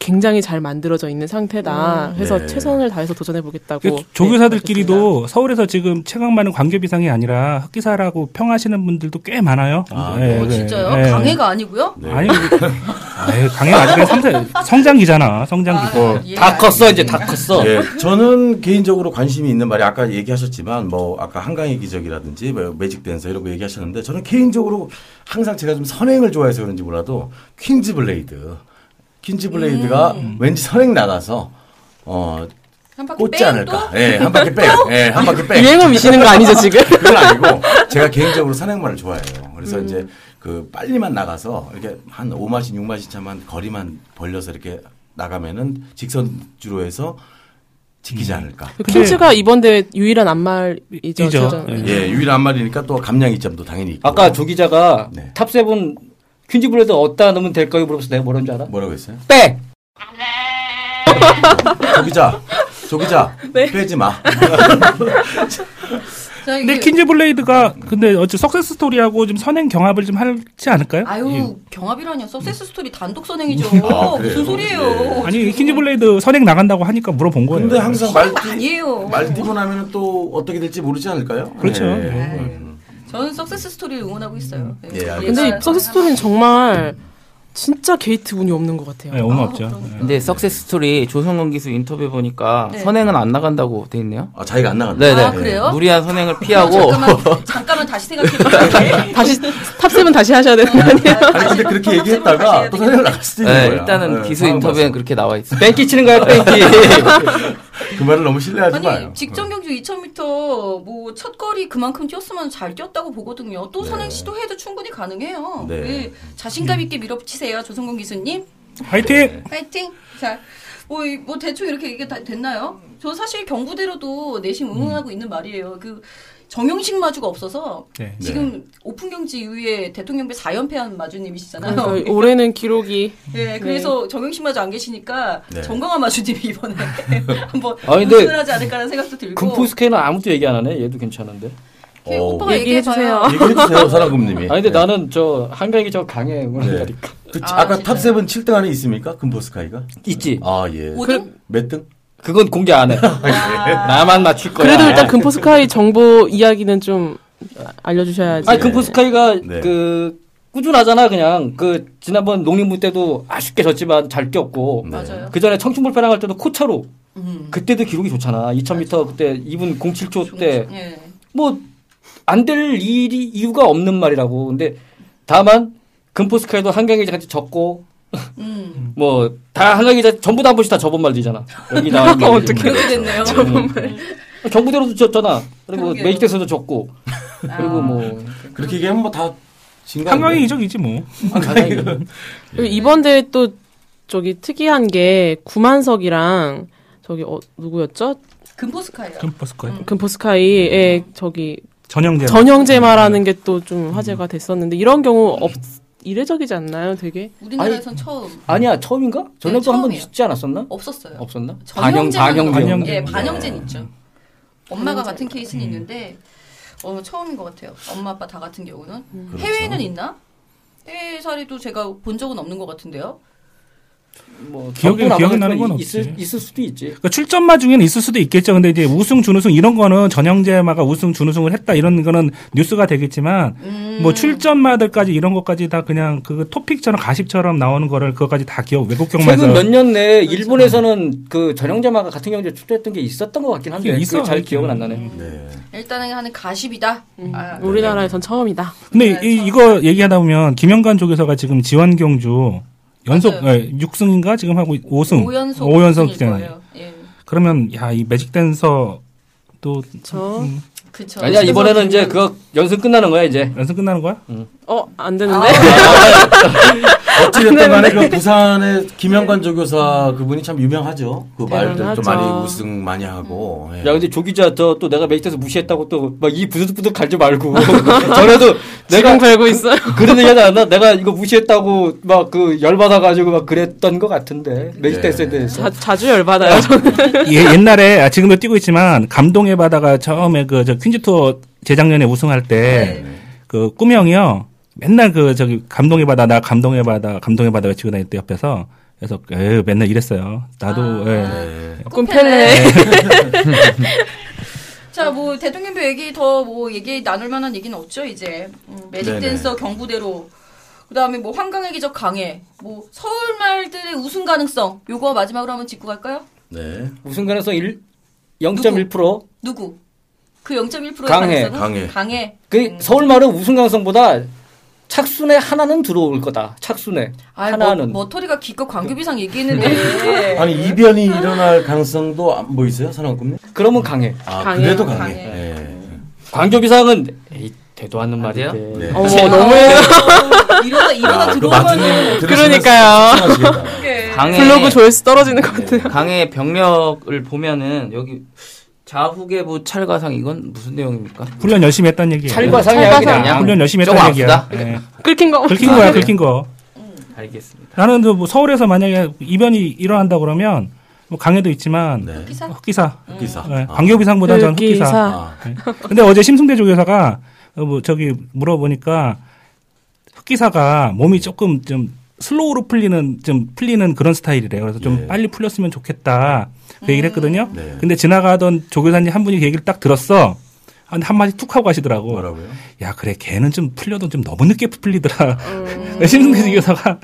굉장히 잘 만들어져 있는 상태다. 그래서 네. 최선을 다해서 도전해 보겠다고. 그 조교사들끼리도 서울에서 지금 체감 많은 관계 비상이 아니라 흑기사라고 평하시는 분들도 꽤 많아요. 아, 예, 어, 예, 진짜요? 예. 강해가 아니고요? 네. 아니, 아유, 강해 아직은 성장, [LAUGHS] 성장기잖아. 성장기. 아, 예, 다 컸어 알겠습니다. 이제 다 컸어. 예, 저는 개인적으로 관심이 있는 말이 아까 얘기하셨지만 뭐 아까 한강의 기적이라든지 뭐 매직 댄서 이런 거 얘기하셨는데 저는 개인적으로 항상 제가 좀 선행을 좋아해서 그런지 몰라도 퀸즈 블레이드. 퀸즈 블레이드가 왠지 선행 나가서 어 꽂지 뺑 않을까. 또? 예, 한 바퀴 뺑. 예, 한 바퀴 뺑. 유행어 미시는 거 아니죠 지금? [LAUGHS] 그건 아니고 제가 개인적으로 선행만을 좋아해요. 그래서 이제 그 빨리만 나가서 이렇게 한 5마신 6마신 차만 거리만 벌려서 이렇게 나가면은 직선주로 해서 지키지 않을까. 근데- 퀸즈가 이번 대회 유일한 암말이죠. 예. 예, 유일한 암말이니까 또 감량 이점도 당연히 있고. 아까 조 기자가 네. top seven 퀸즈 블레이드 어디다 넣으면 될까요? 물어봐서 내가 뭐라는 줄 알아? 뭐라고 했어요? 빼! 조기자, 조기자, [LAUGHS] 네. 빼지 마. [LAUGHS] 자, 근데 이게- 퀸즈 블레이드가 근데 어째 석세스 스토리하고 좀 선행 경합을 좀 하지 않을까요? 아유 경합이라뇨. 석세스 스토리 단독 선행이죠. 아? 무슨 소리예요? 네. 아니 퀸즈 블레이드 선행 나간다고 하니까 물어본 거예요. 근데 항상 말, 뛰, 아니에요. 말 뛰고 나면 또 어떻게 될지 모르지 않을까요? 그렇죠. 예. 네. 저는 석세스 스토리를 응원하고 있어요. 네. 예. 근데 이 석세스 스토리는 정말 진짜 게이트 운이 없는 것 같아요. 네, 운 없죠. 예. 근데 석세스 스토리 조성건 기수 인터뷰 보니까 네. 선행은 안 나간다고 돼 있네요. 아, 자기가 안 나간다. 네네. 아, 그래요? 무리한 선행을 피하고 잠깐만, 잠깐만 다시 생각해볼게요. [LAUGHS] 다시 top seven 다시 하셔야 되는 거 아니에요? 아니, 근데 그렇게 얘기했다가 또 선행을 나갈 수도 있는 네, 거야. 일단은 네, 기수 인터뷰엔. 그렇게 나와 있어요. 뺑기 치는 거야 뺑기. [LAUGHS] 그 말을 너무 신뢰하지 아니 마요. 직전 경주 2,000m 뭐 첫 거리 그만큼 뛰었으면 잘 뛰었다고 보거든요. 또 선행 네. 시도해도 충분히 가능해요. 네. 네. 자신감 있게 밀어붙이세요, 조성공 기수님. 화이팅! 파이팅. 자, 뭐, 이- 뭐 대충 이렇게 얘기 다 됐나요? 저 사실 경부대로도 내심 응원하고 있는 말이에요. 그 정영식 마주가 없어서 네. 지금 오픈 경지 이후에 대통령배 4연패한 마주님이시잖아요. 그러니까 올해는 기록이 [LAUGHS] 예, 그래서 정영식 마주 안 계시니까 네. 정강화 마주님이 이번에 [LAUGHS] 한번 아, 근데 우승하지 않을까라는 생각도 들고. 금포스케는 아무도 얘기 안 하네. 얘도 괜찮은데. 그 어. 오빠가 얘기해. 주세요. [LAUGHS] 얘기해 주세요, 사랑금님이. 아니 근데 네. 나는 저 한강이 저 강해 응원한다니까. 그, 아, 아, 까 진짜요? 탑세븐 7등 안에 있습니까? 금보스카이가? 있지. 아, 예. 오등? 몇 등? 그건 공개 안 해. 나만 맞출 거야. 그래도 일단 금포스카이 정보 이야기는 좀 알려주셔야지. 아니 금포스카이가 네. 그 꾸준하잖아 그냥 그 지난번 농림부 때도 아쉽게 졌지만 잘 뛰었고 네. 맞아요. 그 전에 청춘불패랑 할 때도 코차로 음. 그때도 기록이 좋잖아 2000m 그때 2분 07초 때 예. 뭐안 될 일이 이유가 없는 말이라고 근데 다만 금포스카이도 한강기자한테 졌고 음. 뭐다 한강 기자 전부 다 한 번씩 다 접은 말이잖아 여기 [LAUGHS] 나와 있는 어떡해. 그렇게 됐네요. 경부대로도 졌잖아 그리고. 매직대에서도 졌고 아. 그리고 뭐 그렇게 얘기하면 뭐다 진가. 한강이 이적이지 뭐. 그리고 [LAUGHS] 이번 대회 또 저기 특이한 게 구만석이랑 저기 어, 누구였죠? 금포스카이요. 금포스코에 금포스카이의 저기 전형제. 전형제마라는 게 또 좀 화제가 됐었는데 이런 경우 없 이례적이지 않나요? 되게 우리나라에선 처음 아니야 처음인가? 전에도 한번 처음이에요. 있지 않았었나? 없었어요. 없었나? 반영 반영 반영. 예, 반영제는 음. 있죠. 엄마가 반영제. 같은 케이스는 있는데 어, 처음인 것 같아요. 엄마 아빠 다 같은 경우는 그렇죠. 해외에는 있나? 해외 사례도 제가 본 적은 없는 것 같은데요. 뭐 기억에- 남아있지만 나는 건 있을, 없지. 있을 수도 있지. 그러니까 출전마 중에는 있을 수도 있겠죠. 근데 이제 우승, 준우승 이런 거는 전형제마가 우승, 준우승을 했다 이런 거는 뉴스가 되겠지만 음. 뭐 출전마들까지 이런 것까지 다 그냥 그 토픽처럼 가십처럼 나오는 거를 그거까지 다 기억 외국 경마에서 최근 몇 년 내에 일본에서는 그 전형제마가 같은 경제 출제했던 게 있었던 것 같긴 한데 있어, 그게 잘. 기억은 안 나네. 네. 일단은 하는 가십이다. 음, 아, 우리나라에선 처음이다. 근데 네, 이, 이거 얘기하다 보면 김영관 쪽에서가 지금 지원 경주 연속. 예, 6승인가 지금 하고 5승. 5연속 5연속 잖아요. 거예요. 예. 그러면 야, 이 매직 댄서 또 저 음, 그쵸. 아니야 이번에는 이제 그거 연습 끝나는 거야 이제. 연습 끝나는 거야? 어, 안 되는데. [LAUGHS] 어찌됐든 간에 그 부산의 김영관 조교사 그분이 참 유명하죠. 그 말들 좀 유명하죠. 많이 우승 많이 하고. 예. 야 근데 조 기자 저 또 내가 메이트에서 무시했다고 또 막 이 부들부들 갈지 말고 [LAUGHS] 전에도 내가 벨고 있어요. 그런 얘기 하지 않나? 내가 이거 무시했다고 막 그 열받아가지고 막 그랬던 것 같은데 메이트에 대해서. 자, 자주 열받아요, 저는. 예, [LAUGHS] 옛날에 아, 지금도 뛰고 있지만 감동의 바다가 처음에 그저 퀸즈 투어 재작년에 우승할 때그 꿈이 형이요 맨날 그 저기 감동의 바다 나 감동의 바다 감동의 바다 외치고 다닐 때 옆에서 그래서 에휴, 맨날 이랬어요. 나도 예. 네. 꿈펠레. [LAUGHS] 자, 뭐 대통령표 얘기 더 뭐 얘기 나눌 만한 얘기는 없죠 이제. 음, 매직. 댄서 경부대로. 그다음에 뭐 한강의 기적 강해. 뭐 서울 말들의 우승 가능성. 요거 마지막으로 한번 짚고 갈까요? 네. 우승 가능성 1 0.1%. 누구? 그 0.1%의 강해, 가능성은 강해. 강해. 그 음. 서울 말은 우승 가능성보다 착순에 하나는 들어올 거다. 착순에 아이, 하나는. 뭐, 머터리가 기껏 광교비상 얘기했는데. 아니 이변이 일어날 가능성도 안 보이세요, 선왕꿈님? 그러면 강해. 아 강해요. 그래도 강해. 강해. 예. 광교비상은 에이, 되도 않는? 말인데. 네. 어머, 그치? 너무 이러다 이러다 아, 그 들어오면 그러니까요. 강해 블로그 조회수 떨어지는 것 같아요. 강의 병력을 보면은 여기 좌후계부 찰가상 이건 무슨 내용입니까? 훈련 열심히 했다는 얘기예요. 찰과상이야 찰과상. 그냥. 훈련 열심히 했다는 얘기야. 예. 긁힌 거. 긁힌 거야, 긁힌 거. 알겠습니다. 나는 뭐 서울에서 만약에 이변이 일어난다 그러면 뭐 강해도 있지만 네. 기사? 흑기사, 흑기사. 네, 아. 광교비상보다 저는 흑기사. 흑기사. 아. 근데 어제 심승대 조교사가 어, 뭐 저기 물어보니까 흑기사가 몸이 조금 좀 슬로우로 풀리는 좀 풀리는 그런 스타일이래요. 그래서 좀 네. 빨리 풀렸으면 좋겠다 그 얘기를 했거든요. 네. 근데 지나가던 조교사님 한 분이 그 얘기를 딱 들었어. 한 한마디 툭 하고 가시더라고. 뭐라고요? 야 그래 걔는 좀 풀려도 좀 너무 늦게 풀리더라. 음. [LAUGHS] 심승대 조교사가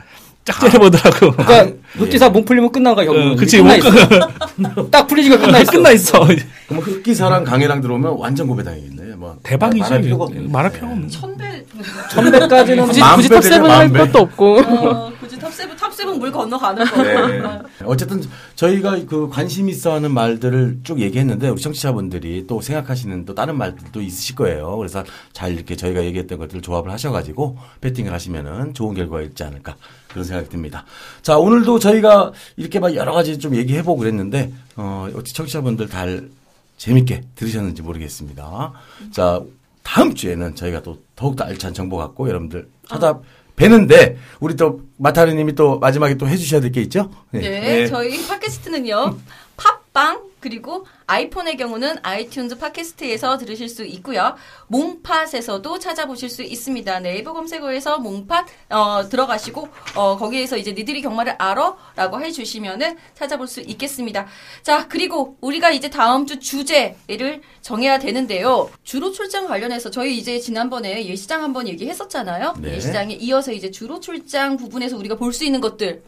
짝지려 보더라고. 그러니까 흑기사 몸 풀리면 끝난 거야 어. 그치, 끝나 못 있어. [LAUGHS] 딱 풀리지가 끝나 있어. 끝나 있어. 그럼 흑기사랑 강해랑 들어오면 완전 고배당이겠네. 뭐 대박이지. 말할 필요가 없네. 말할 필요가 없는. 천배 천배까지는 굳이, 만 굳이 배 탑세븐 할. 것도 없고. 어, 굳이 탑세븐 탑세븐 물 건너가는 거. 네. 어쨌든 저희가 그 관심 있어하는 말들을 쭉 얘기했는데 우리 청취자분들이 또 생각하시는 또 다른 말들도 있으실 거예요. 그래서 잘 이렇게 저희가 얘기했던 것들을 조합을 하셔가지고 배팅을 하시면은 좋은 결과가 있지 않을까 그런 생각이 듭니다. 자 오늘도 저희가 이렇게 막 여러 가지 좀 얘기해보고 그랬는데 어 어찌 청취자분들 잘 재밌게 들으셨는지 모르겠습니다. 자 다음 주에는 저희가 또 더욱더 알찬 정보 갖고 여러분들 찾아 뵈는데 우리 또 마타르님이 또 마지막에 또 해주셔야 될 게 있죠? 네, 저희 팟캐스트는요. 팟빵 그리고 아이폰의 경우는 아이튠즈 팟캐스트에서 들으실 수 있고요. 몽팟에서도 찾아보실 수 있습니다. 네이버 검색어에서 몽팟 어, 들어가시고 어, 거기에서 이제 니들이 경마를 알아라고 해주시면은 찾아볼 수 있겠습니다. 자 그리고 우리가 이제 다음 주 주제를 정해야 되는데요. 주로 출장 관련해서 저희 이제 지난번에 예시장 한번 얘기했었잖아요. 네. 예시장에 이어서 이제 주로 출장 부분에서 우리가 볼 수 있는 것들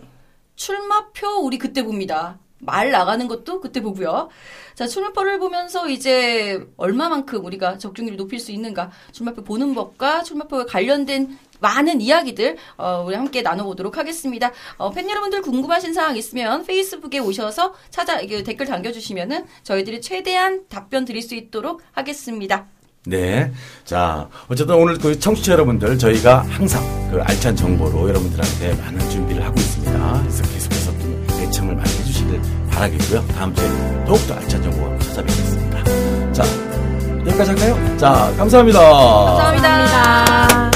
출마표 우리 그때 봅니다. 말 나가는 것도 그때 보고요. 자, 출마표를 보면서 이제 얼마만큼 우리가 적중률을 높일 수 있는가, 출마표 보는 법과 출마표에 관련된 많은 이야기들 어, 우리 함께 나눠보도록 하겠습니다. 어, 팬 여러분들 궁금하신 사항 있으면 페이스북에 오셔서 찾아 댓글 남겨주시면은 저희들이 최대한 답변 드릴 수 있도록 하겠습니다. 네. 자, 어쨌든 오늘 그 청취자 여러분들 저희가 항상 그 알찬 정보로 여러분들한테 많은 준비를 하고 있습니다. 그래서 계속해서 좀 애청을 많이 해주 시길 바라겠고요. 다음 주에 더욱더 알찬 정보가 찾아뵙겠습니다. 자, 여기까지 할까요? 자, 감사합니다. 감사합니다. 감사합니다.